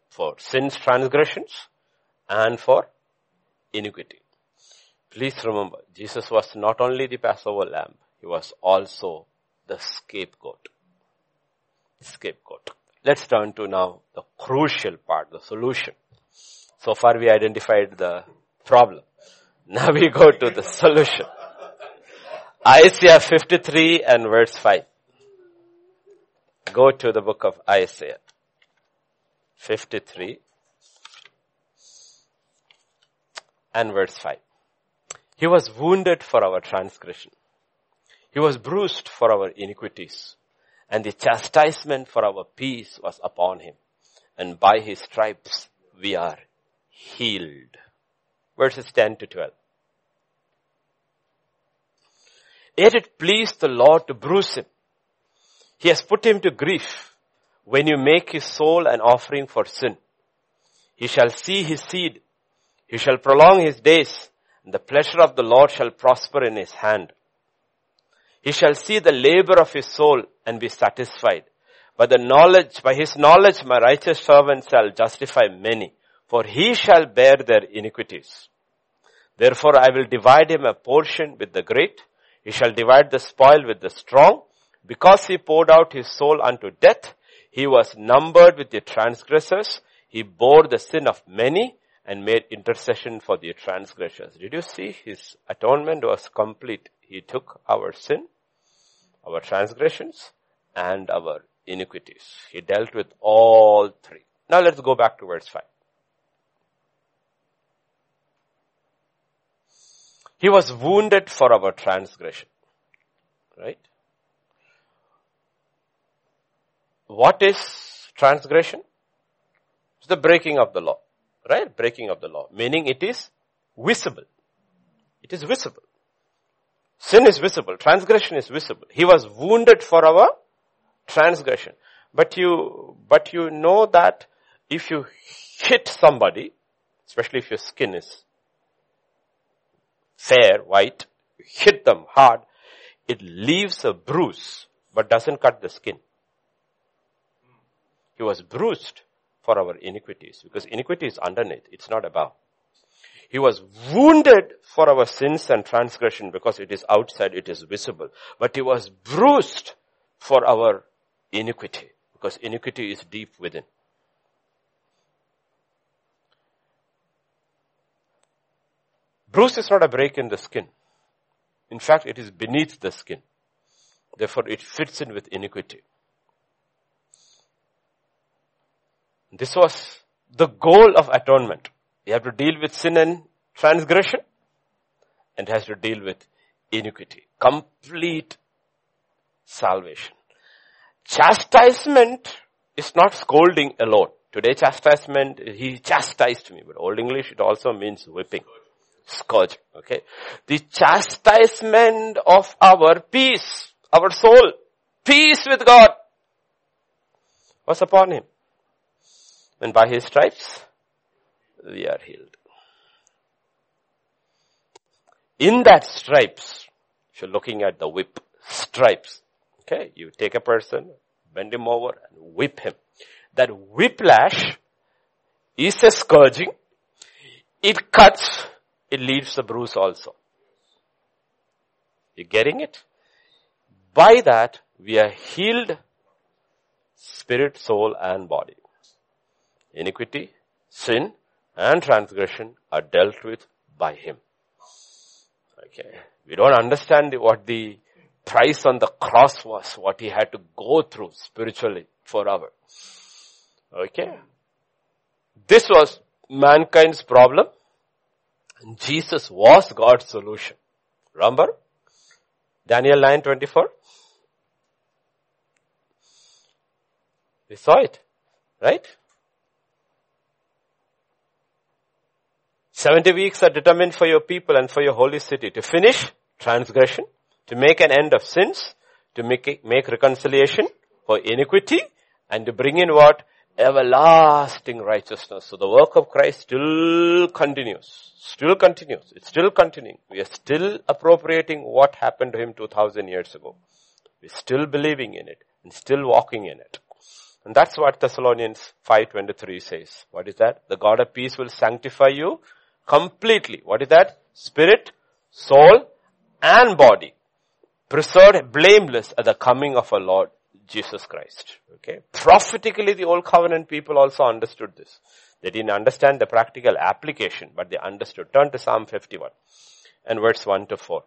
for sins transgressions and for iniquity. Please remember, Jesus was not only the Passover lamb, he was also the scapegoat. Scapegoat. Let's turn to now the crucial part, the solution. So far we identified the problem. *laughs* Now we go to the solution. Isaiah 53 and verse 5. Go to the book of Isaiah. 53 and verse 5. He was wounded for our transgression. He was bruised for our iniquities and the chastisement for our peace was upon him. And by his stripes we are healed. Verses 10 to 12. Yet it pleased the Lord to bruise him. He has put him to grief when you make his soul an offering for sin. He shall see his seed. He shall prolong his days and the pleasure of the Lord shall prosper in his hand. He shall see the labor of his soul and be satisfied. By the knowledge, by his knowledge, my righteous servant shall justify many, for he shall bear their iniquities. Therefore I will divide him a portion with the great. He shall divide the spoil with the strong. Because he poured out his soul unto death, he was numbered with the transgressors. He bore the sin of many and made intercession for the transgressors. Did you see his atonement was complete? He took our sin our transgressions and our iniquities. He dealt with all three. Now let's go back to verse 5. He was wounded for our transgression. Right? What is transgression? It's the breaking of the law. Right? Breaking of the law. Meaning it is visible. It is visible. Sin is visible. Transgression is visible. He was wounded for our transgression. But you, but you know that if you hit somebody, especially if your skin is fair, white, hit them hard, it leaves a bruise, but doesn't cut the skin. He was bruised for our iniquities, because iniquity is underneath, it's not above. He was wounded for our sins and transgression because it is outside, it is visible. But he was bruised for our iniquity because iniquity is deep within. Bruise is not a break in the skin. In fact, it is beneath the skin. Therefore, it fits in with iniquity. This was the goal of atonement. You have to deal with sin and transgression and has to deal with iniquity. Complete salvation. Chastisement is not scolding alone. Today chastisement, he chastised me, but Old English it also means whipping. Scourge, okay? The chastisement of our peace, our soul, peace with God was upon him. And by his stripes, we are healed. In that stripes, if you're looking at the whip, stripes, okay, you take a person, bend him over and whip him. That whiplash is a scourging. It cuts, it leaves a bruise also. You getting it? By that, we are healed spirit, soul and body. Iniquity, sin, and transgression are dealt with by Him. Okay. We don't understand what the price on the cross was, what He had to go through spiritually for. Okay. This was mankind's problem. Jesus was God's solution. Remember? Daniel 9:24. We saw it, right? 70 weeks are determined for your people and for your holy city to finish transgression, to make an end of sins, to make, make reconciliation for iniquity, and to bring in what? everlasting righteousness. So the work of Christ still continues. Still continues. It's still continuing. We are still appropriating what happened to him 2000 years ago. We're still believing in it and still walking in it. And that's what Thessalonians 5.23 says. What is that? The God of peace will sanctify you completely. What is that? Spirit, soul, and body. Preserved blameless at the coming of our Lord Jesus Christ. Okay. Prophetically, the old covenant people also understood this. They didn't understand the practical application, but they understood. Turn to Psalm 51 and verse 1 to 4.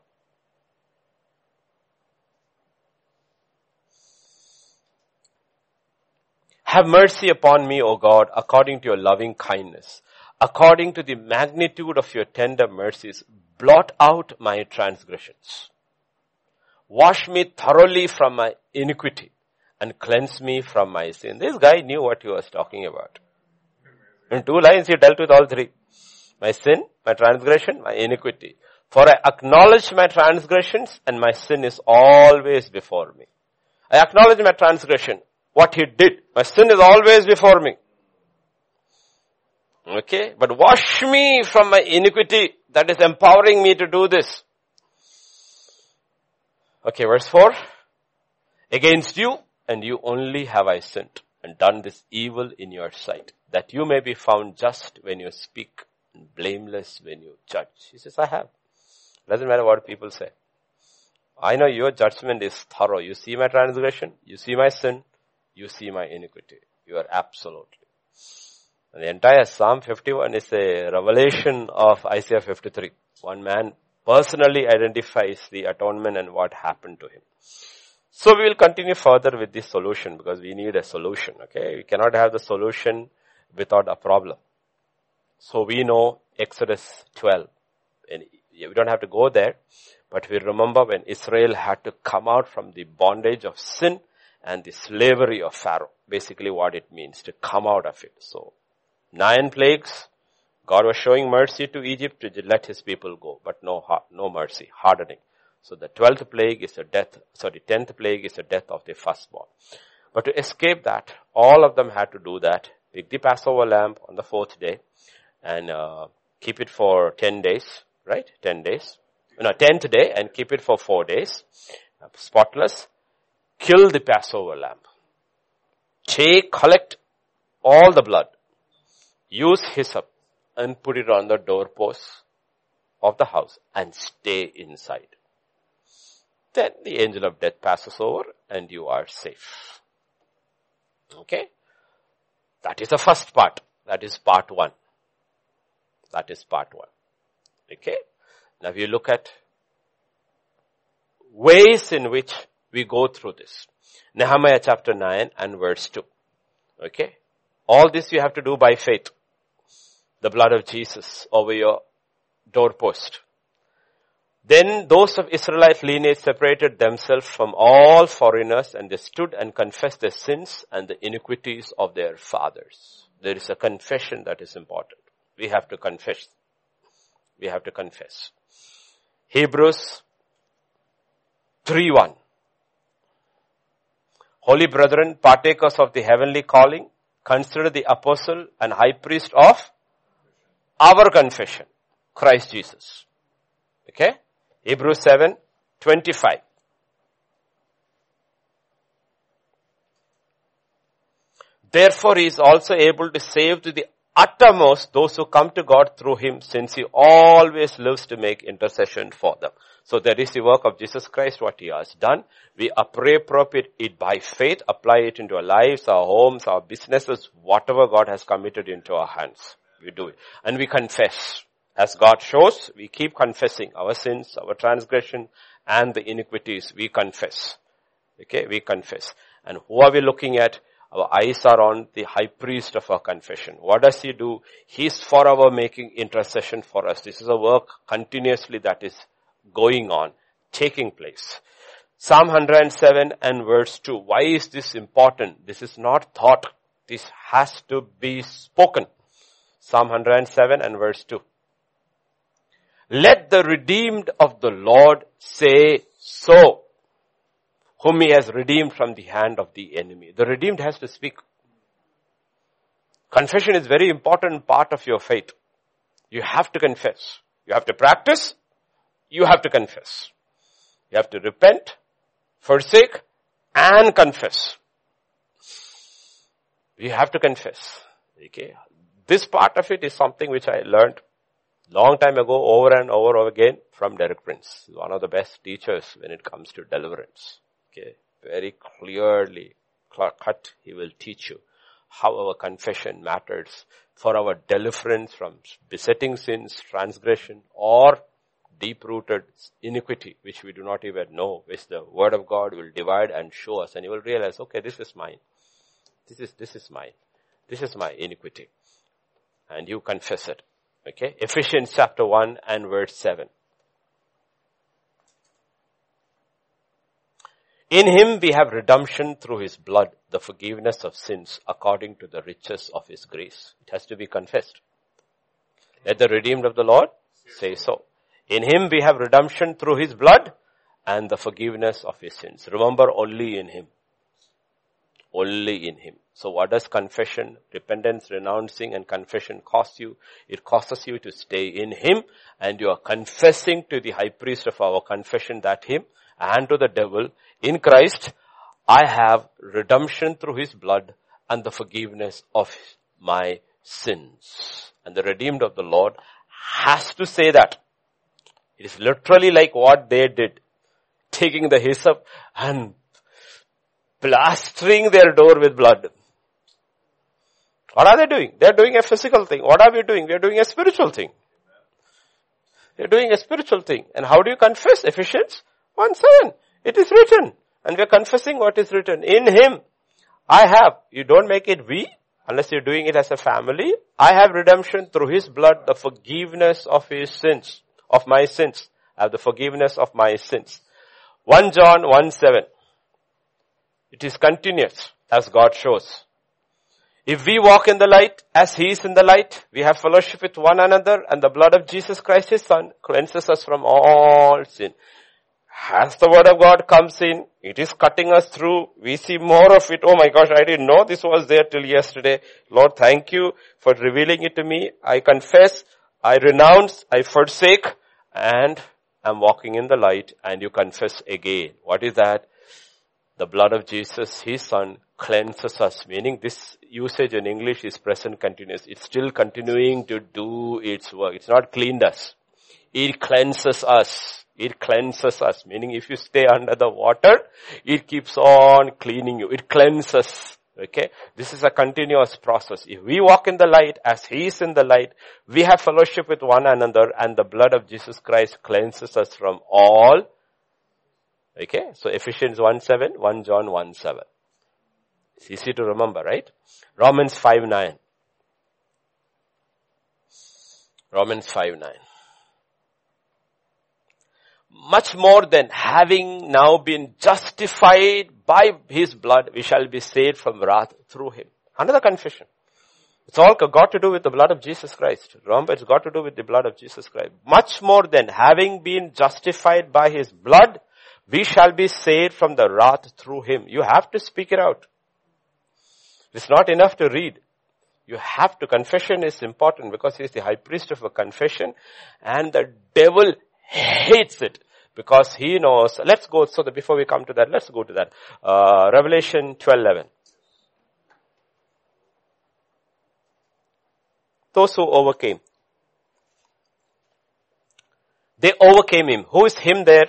Have mercy upon me, O God, according to your loving kindness. According to the magnitude of your tender mercies, blot out my transgressions. Wash me thoroughly from my iniquity and cleanse me from my sin. This guy knew what he was talking about. In two lines he dealt with all three. My sin, my transgression, my iniquity. For I acknowledge my transgressions and my sin is always before me. I acknowledge my transgression, what he did. My sin is always before me. Okay, but wash me from my iniquity that is empowering me to do this. Okay, verse 4. Against you and you only have I sinned and done this evil in your sight, that you may be found just when you speak and blameless when you judge. He says, I have. Doesn't matter what people say. I know your judgment is thorough. You see my transgression, you see my sin, you see my iniquity. You are absolutely. The entire Psalm 51 is a revelation of Isaiah 53. One man personally identifies the atonement and what happened to him. So we will continue further with this solution because we need a solution, okay? We cannot have the solution without a problem. So we know Exodus 12. And we don't have to go there, but we remember when Israel had to come out from the bondage of sin and the slavery of Pharaoh. Basically what it means to come out of it. So nine plagues, God was showing mercy to Egypt to let his people go, but no, no mercy, hardening. So the twelfth plague is the death, sorry, tenth plague is the death of the firstborn. But to escape that, all of them had to do that. Pick the Passover lamb on the fourth day and uh, keep it for ten days, right? Ten days. No, tenth day and keep it for four days. Spotless. Kill the Passover lamb. Take, collect all the blood. Use hyssop and put it on the doorpost of the house and stay inside. Then the angel of death passes over and you are safe. Okay? That is the first part. That is part one. That is part one. Okay? Now you look at ways in which we go through this. Nehemiah chapter 9 and verse 2. Okay? All this you have to do by faith. The blood of Jesus over your doorpost. Then those of Israelite lineage separated themselves from all foreigners and they stood and confessed their sins and the iniquities of their fathers. There is a confession that is important. We have to confess. We have to confess. Hebrews 3.1 Holy brethren, partakers of the heavenly calling, consider the apostle and high priest of our confession, Christ Jesus. Okay? Hebrews 7, 25. Therefore he is also able to save to the uttermost those who come to God through him since he always lives to make intercession for them. So that is the work of Jesus Christ, what he has done. We appropriate it by faith, apply it into our lives, our homes, our businesses, whatever God has committed into our hands. We do it. And we confess. As God shows, we keep confessing our sins, our transgression, and the iniquities. We confess. Okay, we confess. And who are we looking at? Our eyes are on the high priest of our confession. What does he do? He's forever making intercession for us. This is a work continuously that is going on, taking place. Psalm 107 and verse 2. Why is this important? This is not thought. This has to be spoken. Psalm 107 and verse 2. Let the redeemed of the Lord say so, whom he has redeemed from the hand of the enemy. The redeemed has to speak. Confession is very important part of your faith. You have to confess. You have to practice. You have to confess. You have to repent, forsake, and confess. You have to confess. Okay. This part of it is something which I learned long time ago over and over again from Derek Prince. One of the best teachers when it comes to deliverance. Okay. Very clearly cut, he will teach you how our confession matters for our deliverance from besetting sins, transgression, or deep-rooted iniquity, which we do not even know, which the word of God will divide and show us, and you will realize, okay, this is mine. This is, this is mine. This is my iniquity. And you confess it. Okay? Ephesians chapter 1 and verse 7. In him we have redemption through his blood, the forgiveness of sins according to the riches of his grace. It has to be confessed. Let the redeemed of the Lord say so. In him we have redemption through his blood and the forgiveness of his sins. Remember only in him. Only in him. So what does confession, repentance, renouncing and confession cost you? It costs you to stay in him and you are confessing to the high priest of our confession that him and to the devil in Christ, I have redemption through his blood and the forgiveness of my sins. And the redeemed of the Lord has to say that. It is literally like what they did. Taking the hyssop and plastering their door with blood. What are they doing? They're doing a physical thing. What are we doing? We are doing a spiritual thing. They're doing a spiritual thing. And how do you confess? Ephesians 1 7. It is written. And we're confessing what is written. In Him, I have. You don't make it we, unless you're doing it as a family. I have redemption through His blood, the forgiveness of His sins, of my sins. I have the forgiveness of my sins. 1 John 1 7. It is continuous, as God shows. If we walk in the light as He is in the light, we have fellowship with one another and the blood of Jesus Christ His Son cleanses us from all sin. As the word of God comes in, it is cutting us through. We see more of it. Oh my gosh, I didn't know this was there till yesterday. Lord, thank you for revealing it to me. I confess, I renounce, I forsake, and I'm walking in the light and you confess again. What is that? The blood of Jesus, His Son, cleanses us, meaning this usage in English is present continuous. It's still continuing to do its work. It's not cleaned us. It cleanses us. It cleanses us, meaning if you stay under the water, it keeps on cleaning you. It cleanses. Okay. This is a continuous process. If we walk in the light as He is in the light, we have fellowship with one another and the blood of Jesus Christ cleanses us from all. Okay. So Ephesians 1 7, 1 John 1 7. It's easy to remember, right? Romans 5 9. Romans 5 9 much more than having now been justified by his blood, we shall be saved from wrath through him. Another confession. It's all got to do with the blood of Jesus Christ. Remember, it's got to do with the blood of Jesus Christ. Much more than having been justified by his blood, we shall be saved from the wrath through him. You have to speak it out. It's not enough to read. You have to, confession is important because he is the high priest of a confession and the devil hates it because he knows, let's go, so that before we come to that, let's go to that. Uh, Revelation 12, 11. Those who overcame. They overcame him. Who is him there?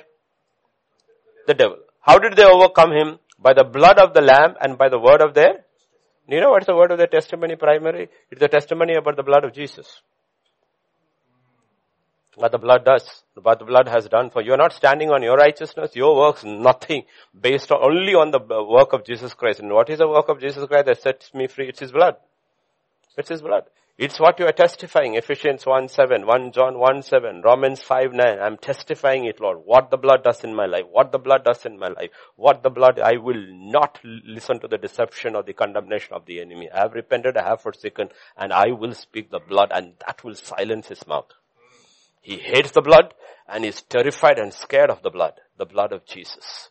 The devil. How did they overcome him? By the blood of the lamb and by the word of their you know what's the word of the testimony primary? It's the testimony about the blood of Jesus. What the blood does, what the blood has done for you. You're not standing on your righteousness, your works, nothing, based on, only on the work of Jesus Christ. And what is the work of Jesus Christ that sets me free? It's His blood. It's His blood. It's what you are testifying. Ephesians 1 7, 1 John 1 7, Romans 5 9. I'm testifying it, Lord. What the blood does in my life. What the blood does in my life. What the blood, I will not listen to the deception or the condemnation of the enemy. I have repented, I have forsaken, and I will speak the blood and that will silence his mouth. He hates the blood and is terrified and scared of the blood. The blood of Jesus.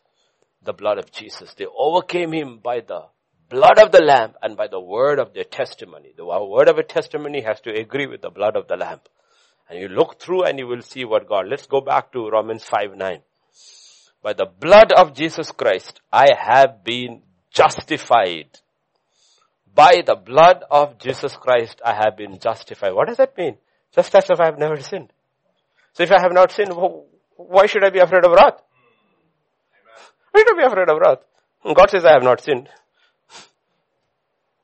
The blood of Jesus. They overcame him by the blood of the lamb and by the word of their testimony. The word of a testimony has to agree with the blood of the lamb. And you look through and you will see what God, let's go back to Romans 5, 9. By the blood of Jesus Christ, I have been justified. By the blood of Jesus Christ, I have been justified. What does that mean? Just as if I have never sinned. So if I have not sinned, why should I be afraid of wrath? Why should I be afraid of wrath? God says I have not sinned.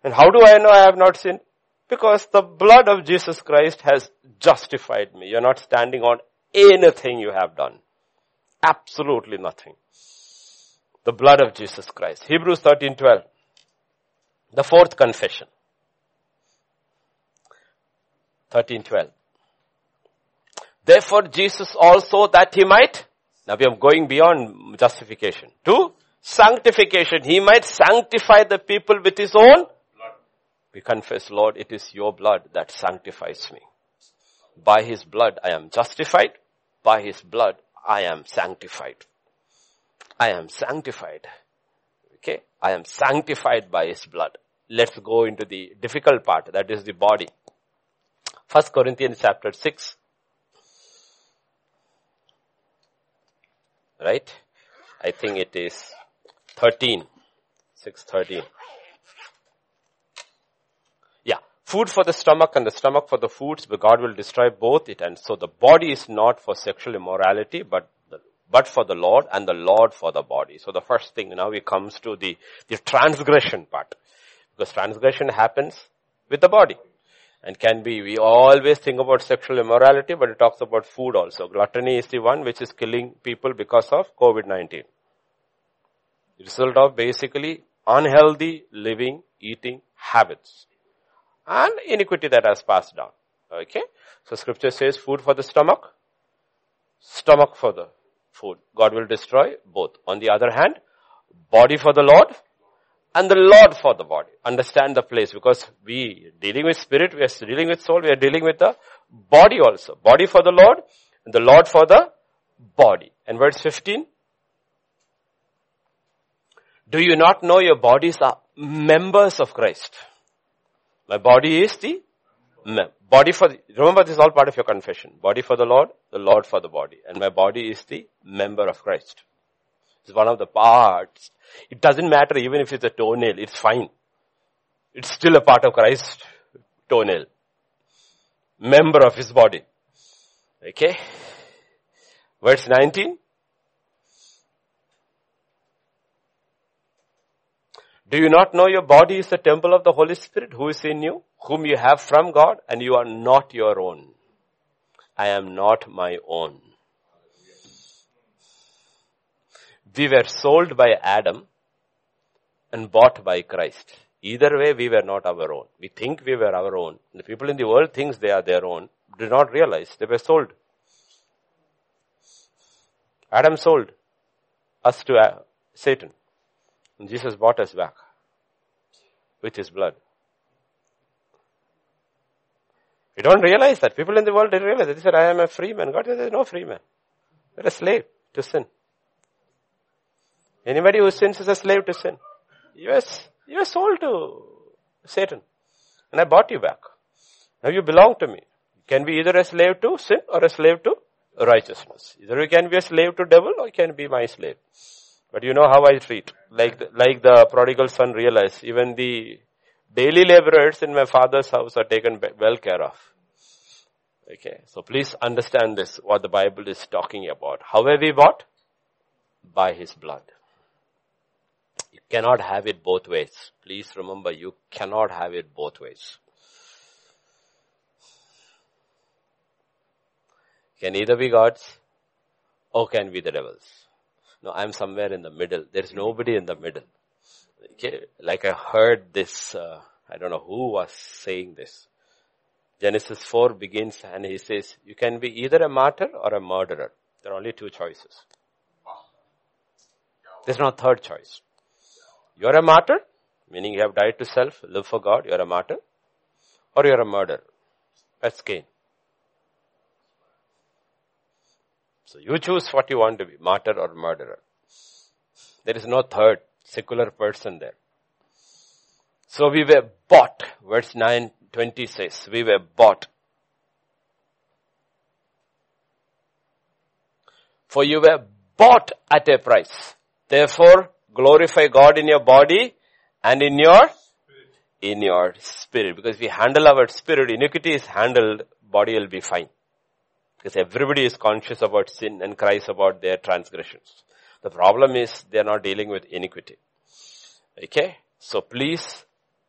And how do I know I have not sinned? Because the blood of Jesus Christ has justified me. You're not standing on anything you have done. Absolutely nothing. The blood of Jesus Christ. Hebrews 13, 12. The fourth confession. 13, 12. Therefore Jesus also that he might, now we are going beyond justification, to sanctification. He might sanctify the people with his own. We confess, Lord, it is your blood that sanctifies me. By his blood I am justified. By his blood I am sanctified. I am sanctified. Okay. I am sanctified by his blood. Let's go into the difficult part. That is the body. First Corinthians chapter 6. Right? I think it is 13. 613. Yeah. Food for the stomach and the stomach for the foods, but God will destroy both it. And so the body is not for sexual immorality, but but for the Lord and the Lord for the body. So the first thing now it comes to the, the transgression part. Because transgression happens with the body. And can be, we always think about sexual immorality, but it talks about food also. Gluttony is the one which is killing people because of COVID-19 result of basically unhealthy living, eating habits and iniquity that has passed down. Okay. So scripture says food for the stomach, stomach for the food. God will destroy both. On the other hand, body for the Lord and the Lord for the body. Understand the place because we dealing with spirit, we are dealing with soul, we are dealing with the body also. Body for the Lord and the Lord for the body. And verse 15, do you not know your bodies are members of Christ? My body is the body for the, remember this is all part of your confession. Body for the Lord, the Lord for the body. And my body is the member of Christ. It's one of the parts. It doesn't matter even if it's a toenail, it's fine. It's still a part of Christ's toenail. Member of his body. Okay. Verse 19. Do you not know your body is the temple of the Holy Spirit who is in you, whom you have from God, and you are not your own? I am not my own. We were sold by Adam and bought by Christ. Either way, we were not our own. We think we were our own. The people in the world thinks they are their own. Do not realize they were sold. Adam sold us to uh, Satan. And Jesus bought us back with his blood. We don't realize that. People in the world didn't realize that. They said, I am a free man. God said, there's no free man. You're a slave to sin. Anybody who sins is a slave to sin. You are, you are sold to Satan. And I bought you back. Now you belong to me. You can be either a slave to sin or a slave to righteousness. Either you can be a slave to devil or you can be my slave. But you know how I treat. Like the, like the prodigal son realized, even the daily laborers in my father's house are taken well care of. Okay, so please understand this, what the Bible is talking about. How have we bought? By His blood. You cannot have it both ways. Please remember, you cannot have it both ways. Can either be God's or can be the devil's. No, I'm somewhere in the middle. There's nobody in the middle. Okay? Like I heard this, uh, I don't know who was saying this. Genesis 4 begins and he says, you can be either a martyr or a murderer. There are only two choices. There's no third choice. You're a martyr, meaning you have died to self, live for God, you're a martyr, or you're a murderer. That's Cain. So you choose what you want to be, martyr or murderer. There is no third secular person there. So we were bought. Verse 9, 20 says, we were bought. For you were bought at a price. Therefore, glorify God in your body and in your, in your spirit. Because if we handle our spirit, iniquity is handled, body will be fine. Because everybody is conscious about sin and cries about their transgressions. The problem is they are not dealing with iniquity. Okay? So please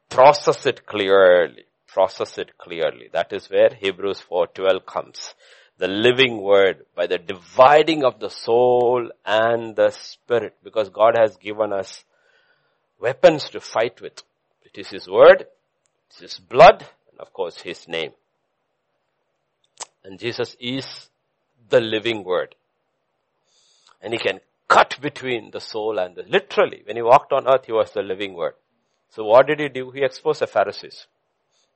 process it clearly. Process it clearly. That is where Hebrews 4.12 comes. The living word by the dividing of the soul and the spirit because God has given us weapons to fight with. It is His word, it's His blood, and of course His name. And Jesus is the living word. And He can cut between the soul and the, literally, when He walked on earth, He was the living word. So what did He do? He exposed the Pharisees.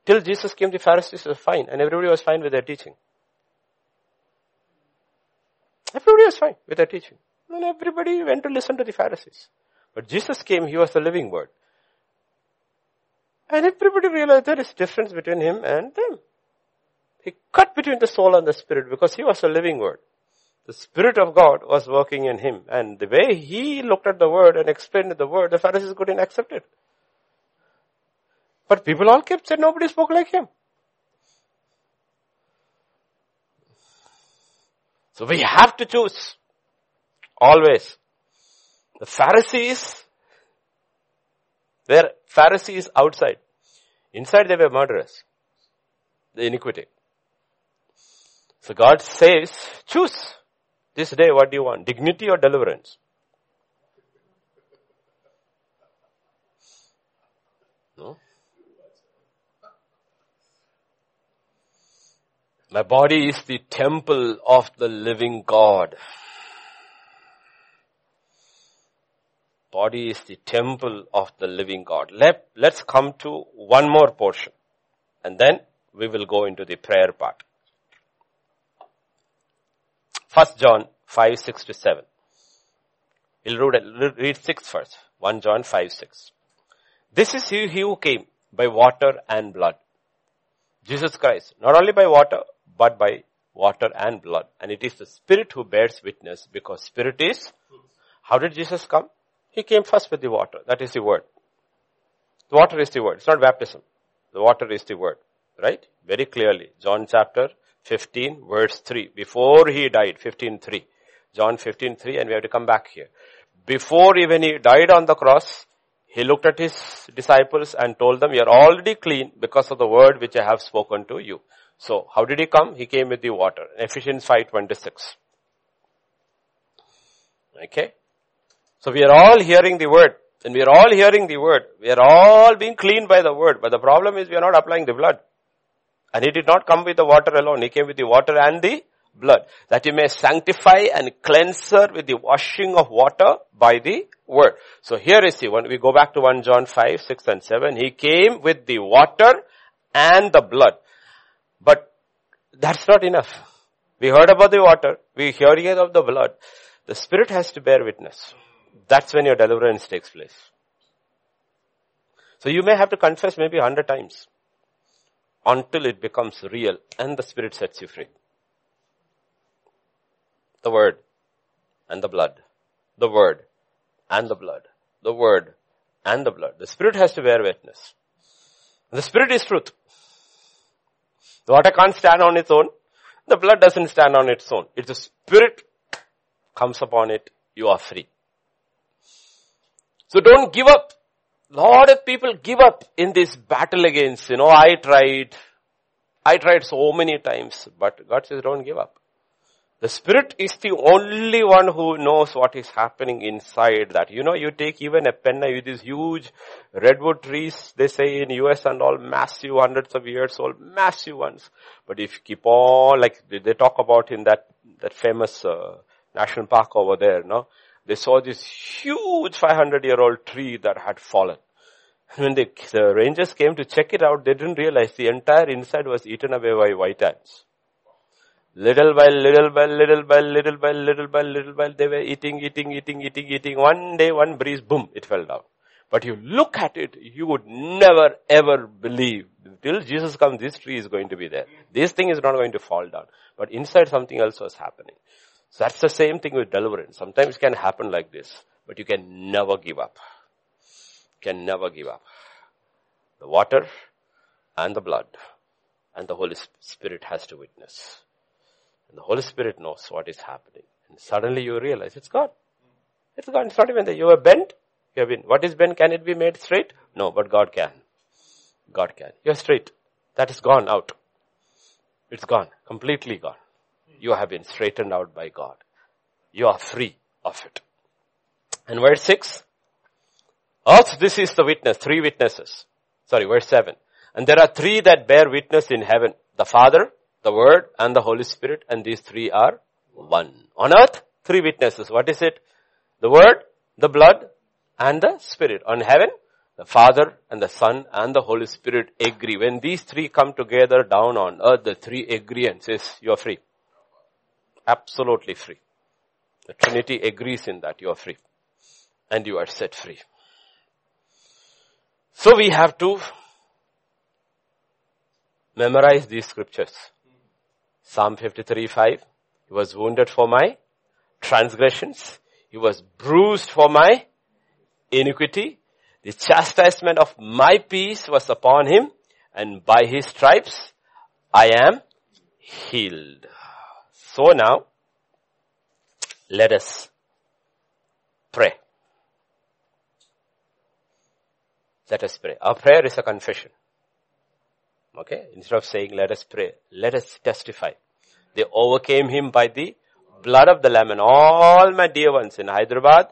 Till Jesus came, the Pharisees were fine, and everybody was fine with their teaching. Everybody was fine with their teaching. And everybody went to listen to the Pharisees. But Jesus came, He was the living word. And everybody realized there is difference between Him and them. He cut between the soul and the spirit because He was a living word. The Spirit of God was working in Him. And the way He looked at the word and explained the word, the Pharisees couldn't accept it. But people all kept saying nobody spoke like Him. So we have to choose. Always. The Pharisees were Pharisees outside. Inside they were murderers. The iniquity. So God says, choose this day what do you want? Dignity or deliverance? No? My body is the temple of the living God. body is the temple of the living God. Let, let's come to one more portion and then we will go into the prayer part. First John 5, 6 to 7. We'll read, read 6 first. 1 John 5, 6. This is he, he who came by water and blood. Jesus Christ. Not only by water, but by water and blood. And it is the Spirit who bears witness because Spirit is, how did Jesus come? He came first with the water. That is the word. The water is the word. It's not baptism. The water is the word. Right? Very clearly. John chapter 15 verse 3. Before he died, 15.3. John 15.3 and we have to come back here. Before even he died on the cross, he looked at his disciples and told them, you are already clean because of the word which I have spoken to you. So how did he come? He came with the water. Ephesians 5.26. Okay. So we are all hearing the word. And we are all hearing the word. We are all being cleaned by the word. But the problem is we are not applying the blood. And he did not come with the water alone. He came with the water and the blood. That he may sanctify and cleanse her with the washing of water by the word. So here is the one. We go back to 1 John 5, 6 and 7. He came with the water and the blood. But that's not enough. We heard about the water. We hear here of the blood. The spirit has to bear witness. That's when your deliverance takes place. So you may have to confess maybe a hundred times until it becomes real and the Spirit sets you free. The Word and the blood. The Word and the blood. The Word and the blood. The Spirit has to bear witness. The Spirit is truth. The water can't stand on its own. The blood doesn't stand on its own. It's the Spirit comes upon it. You are free. So don't give up. Lot of people give up in this battle against, you know, I tried, I tried so many times, but God says don't give up. The Spirit is the only one who knows what is happening inside that. You know, you take even a penna with these huge redwood trees, they say in US and all, massive, hundreds of years old, massive ones. But if you keep on, like they talk about in that, that famous uh, national park over there, no? They saw this huge 500 year old tree that had fallen. When they, the rangers came to check it out, they didn't realize the entire inside was eaten away by white ants. Little by little by little by little by little by little by they were eating, eating, eating, eating, eating. One day, one breeze, boom, it fell down. But you look at it, you would never ever believe. Till Jesus comes, this tree is going to be there. This thing is not going to fall down. But inside something else was happening. So that's the same thing with deliverance. Sometimes it can happen like this, but you can never give up. Can never give up. The water and the blood and the Holy Spirit has to witness. And the Holy Spirit knows what is happening. And suddenly you realize it's gone. It's gone. It's not even that You are bent. You have been. What is bent? Can it be made straight? No, but God can. God can. You're straight. That is gone out. It's gone. Completely gone. You have been straightened out by God. You are free of it. And verse 6. Also this is the witness. Three witnesses. Sorry, verse 7. And there are three that bear witness in heaven. The Father, the Word, and the Holy Spirit. And these three are one. On earth, three witnesses. What is it? The Word, the blood, and the Spirit. On heaven, the Father and the Son and the Holy Spirit agree. When these three come together down on earth, the three agree and says, you are free. Absolutely free. The Trinity agrees in that you are free. And you are set free. So we have to memorize these scriptures. Psalm 53, 5. He was wounded for my transgressions. He was bruised for my iniquity. The chastisement of my peace was upon him and by his stripes I am healed. So now, let us pray. Let us pray. Our prayer is a confession. Okay? Instead of saying, let us pray, let us testify. They overcame him by the blood of the Lamb and all my dear ones in Hyderabad.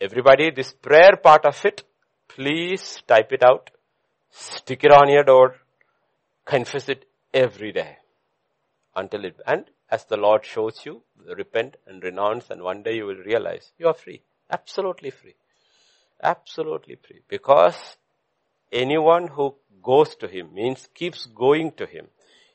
Everybody, this prayer part of it, please type it out. Stick it on your door. Confess it every day. Until it, and as the Lord shows you, repent and renounce and one day you will realize you are free. Absolutely free. Absolutely free. Because anyone who goes to Him means keeps going to Him.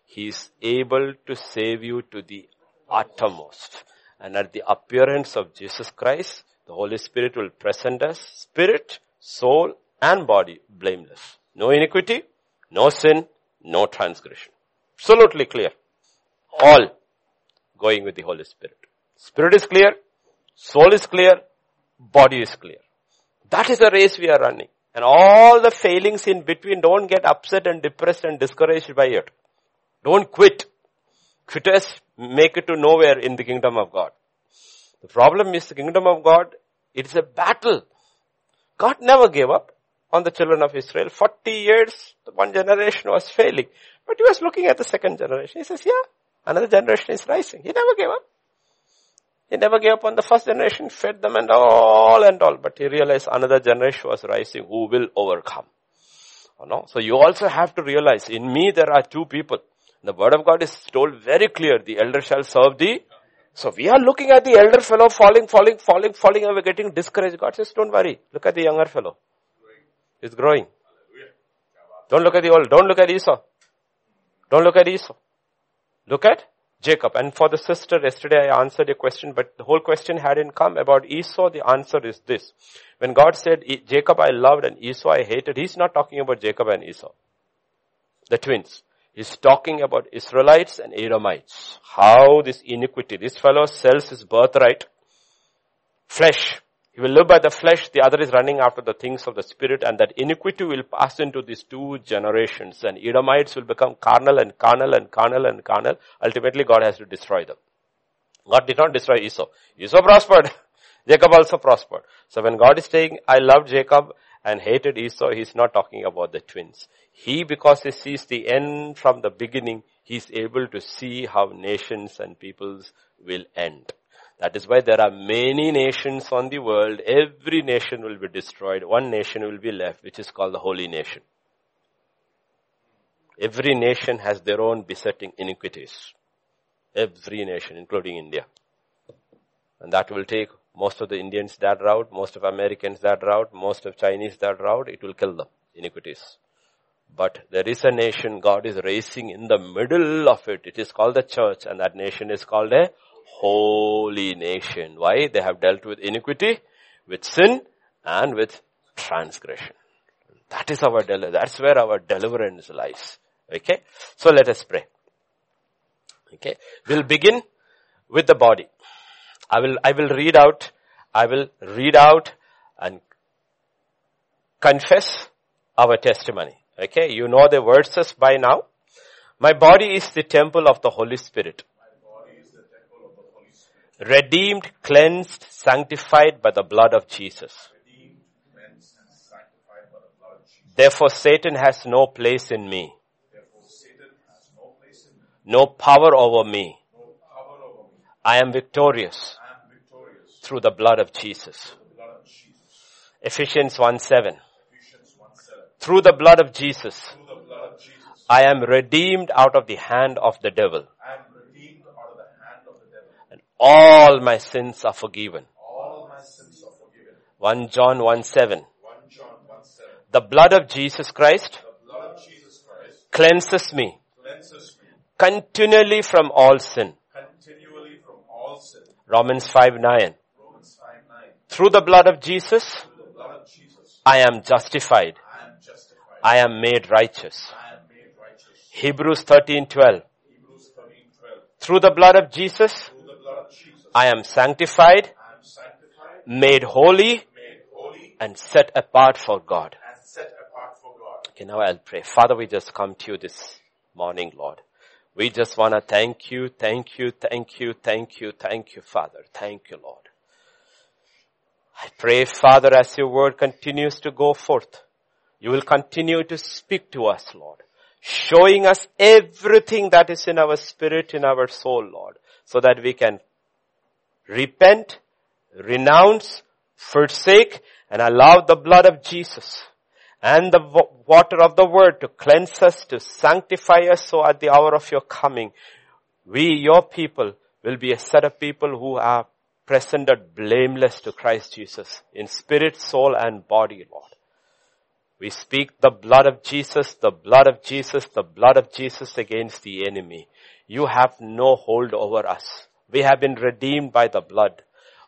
He is able to save you to the uttermost. And at the appearance of Jesus Christ, the Holy Spirit will present us spirit, soul and body blameless. No iniquity, no sin, no transgression. Absolutely clear. All going with the Holy Spirit. Spirit is clear, soul is clear, body is clear. That is the race we are running. And all the failings in between, don't get upset and depressed and discouraged by it. Don't quit. Quitters make it to nowhere in the kingdom of God. The problem is the kingdom of God, it is a battle. God never gave up on the children of Israel. 40 years, one generation was failing. But he was looking at the second generation. He says, yeah, another generation is rising. He never gave up. He never gave up on the first generation, fed them and all and all. But he realized another generation was rising who will overcome. Oh, no? So you also have to realize, in me there are two people. The word of God is told very clear, the elder shall serve the so we are looking at the elder fellow falling, falling, falling, falling, and we're getting discouraged. God says, don't worry. Look at the younger fellow. He's growing. Don't look at the old. Don't look at Esau. Don't look at Esau. Look at Jacob. And for the sister, yesterday I answered a question, but the whole question hadn't come about Esau. The answer is this. When God said, Jacob I loved and Esau I hated, He's not talking about Jacob and Esau. The twins. He's talking about Israelites and Edomites. How this iniquity, this fellow sells his birthright, flesh, he will live by the flesh, the other is running after the things of the spirit, and that iniquity will pass into these two generations, and Edomites will become carnal and carnal and carnal and carnal. Ultimately, God has to destroy them. God did not destroy Esau. Esau prospered. *laughs* Jacob also prospered. So when God is saying, I love Jacob and hated Esau, he's not talking about the twins. He, because he sees the end from the beginning, he's able to see how nations and peoples will end. That is why there are many nations on the world. Every nation will be destroyed. One nation will be left, which is called the holy nation. Every nation has their own besetting iniquities. Every nation, including India. And that will take most of the Indians that route, most of Americans that route, most of Chinese that route. It will kill them, iniquities. But there is a nation God is raising in the middle of it. It is called the church and that nation is called a holy nation. Why? They have dealt with iniquity, with sin, and with transgression. That is our, del- that's where our deliverance lies. Okay? So let us pray. Okay? We'll begin with the body. I will, I will read out, I will read out and confess our testimony. Okay? You know the verses by now. My body is the temple of the Holy Spirit. Redeemed, cleansed, sanctified by the blood of Jesus. Therefore Satan has no place in me. No power over me. I am victorious through the blood of Jesus. Ephesians 1 7. Through the blood of Jesus, I am redeemed out of the hand of the devil. And all my sins are forgiven. 1 John 1 7. The blood of Jesus Christ cleanses me continually from all sin. Romans 5 9. Through the blood of Jesus, I am justified. I am made righteous. Hebrews 13 12. Through the blood of Jesus, I am sanctified, made holy, and set apart for God. Okay, now I'll pray. Father, we just come to you this morning, Lord. We just want to thank you, thank you, thank you, thank you, thank you, Father. Thank you, Lord. I pray, Father, as your word continues to go forth, you will continue to speak to us, Lord, showing us everything that is in our spirit, in our soul, Lord, so that we can repent, renounce, forsake, and allow the blood of Jesus and the water of the word to cleanse us, to sanctify us so at the hour of your coming, we, your people, will be a set of people who are presented blameless to Christ Jesus in spirit, soul and body, Lord. We speak the blood of Jesus, the blood of Jesus, the blood of Jesus against the enemy. You have no hold over us. We have been redeemed by the blood.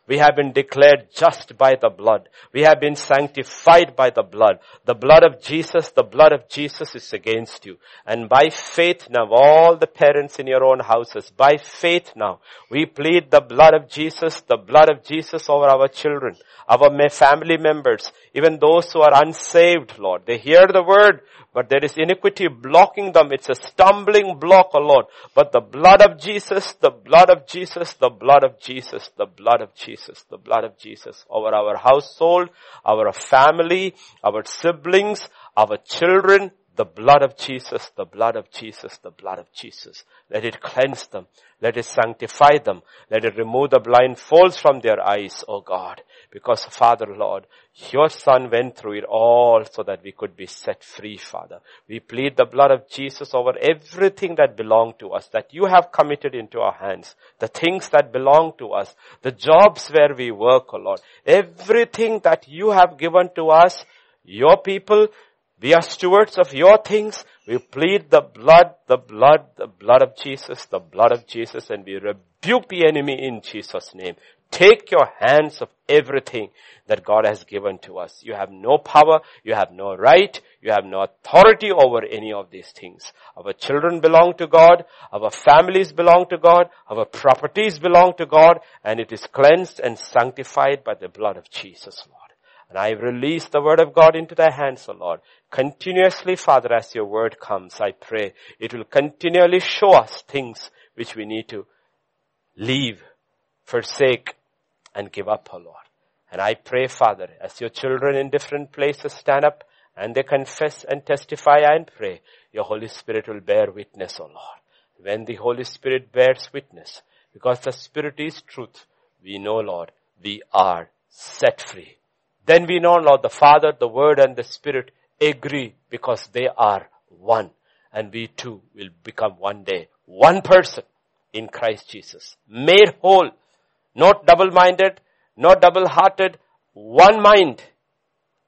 We have been declared just by the blood. We have been sanctified by the blood. The blood of Jesus, the blood of Jesus is against you. And by faith now, all the parents in your own houses, by faith now, we plead the blood of Jesus, the blood of Jesus over our children, our family members, even those who are unsaved, Lord. They hear the word, but there is iniquity blocking them. It's a stumbling block, O Lord. But the blood of Jesus, the blood of Jesus, the blood of Jesus, the blood of Jesus, the blood of Jesus over our household, our family, our siblings, our children, the blood of Jesus, the blood of Jesus, the blood of Jesus. Let it cleanse them. Let it sanctify them. Let it remove the blind folds from their eyes, O God. Because Father Lord, your son went through it all so that we could be set free, Father. We plead the blood of Jesus over everything that belonged to us, that you have committed into our hands. The things that belong to us, the jobs where we work, O Lord. Everything that you have given to us, your people, we are stewards of your things. We plead the blood, the blood, the blood of Jesus, the blood of Jesus, and we rebuke the enemy in Jesus' name. Take your hands of everything that God has given to us. You have no power, you have no right, you have no authority over any of these things. Our children belong to God, our families belong to God, our properties belong to God, and it is cleansed and sanctified by the blood of Jesus, Lord. And I release the word of God into thy hands, O Lord. Continuously, Father, as your word comes, I pray it will continually show us things which we need to leave, forsake, and give up, O Lord. And I pray, Father, as your children in different places stand up and they confess and testify and pray, your Holy Spirit will bear witness, O Lord. When the Holy Spirit bears witness, because the Spirit is truth, we know, Lord, we are set free. Then we know, Lord, the Father, the Word, and the Spirit agree because they are one. And we too will become one day one person in Christ Jesus. Made whole not double-minded, not double-hearted, one mind,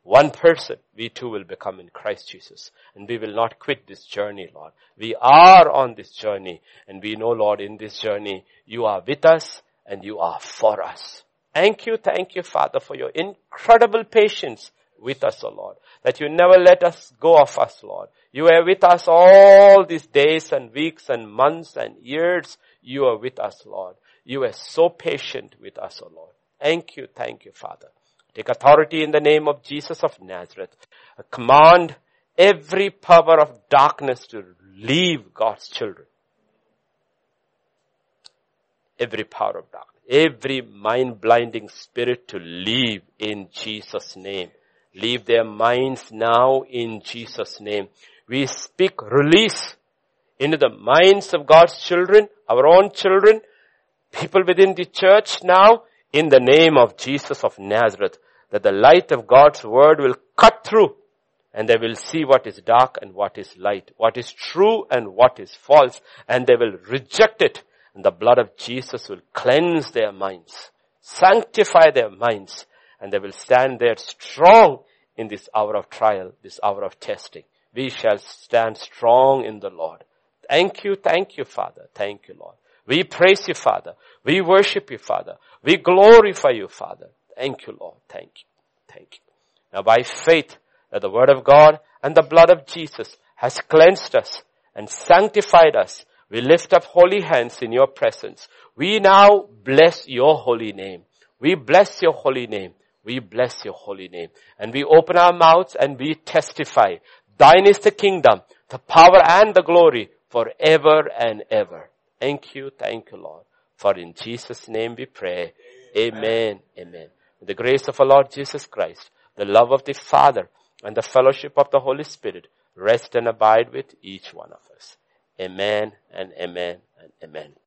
one person, we too will become in Christ Jesus. And we will not quit this journey, Lord. We are on this journey and we know, Lord, in this journey, you are with us and you are for us. Thank you, thank you, Father, for your incredible patience with us, O Lord. That you never let us go of us, Lord. You are with us all these days and weeks and months and years. You are with us, Lord. You are so patient with us, O Lord. Thank you, thank you, Father. Take authority in the name of Jesus of Nazareth. Command every power of darkness to leave God's children. Every power of darkness, every mind blinding spirit to leave in Jesus name. Leave their minds now in Jesus name. We speak release into the minds of God's children, our own children, people within the church now, in the name of Jesus of Nazareth, that the light of God's word will cut through and they will see what is dark and what is light, what is true and what is false, and they will reject it. And the blood of Jesus will cleanse their minds, sanctify their minds, and they will stand there strong in this hour of trial, this hour of testing. We shall stand strong in the Lord. Thank you, thank you, Father. Thank you, Lord. We praise you, Father. We worship you, Father. We glorify you, Father. Thank you, Lord. Thank you. Thank you. Now by faith, that the word of God and the blood of Jesus has cleansed us and sanctified us. We lift up holy hands in your presence. We now bless your holy name. We bless your holy name. We bless your holy name. And we open our mouths and we testify. Thine is the kingdom, the power and the glory forever and ever. Thank you, thank you, Lord. For in Jesus' name we pray. Amen. Amen. the grace of our Lord Jesus Christ, the love of the Father, and the fellowship of the Holy Spirit rest and abide with each one of us. Amen and amen and amen.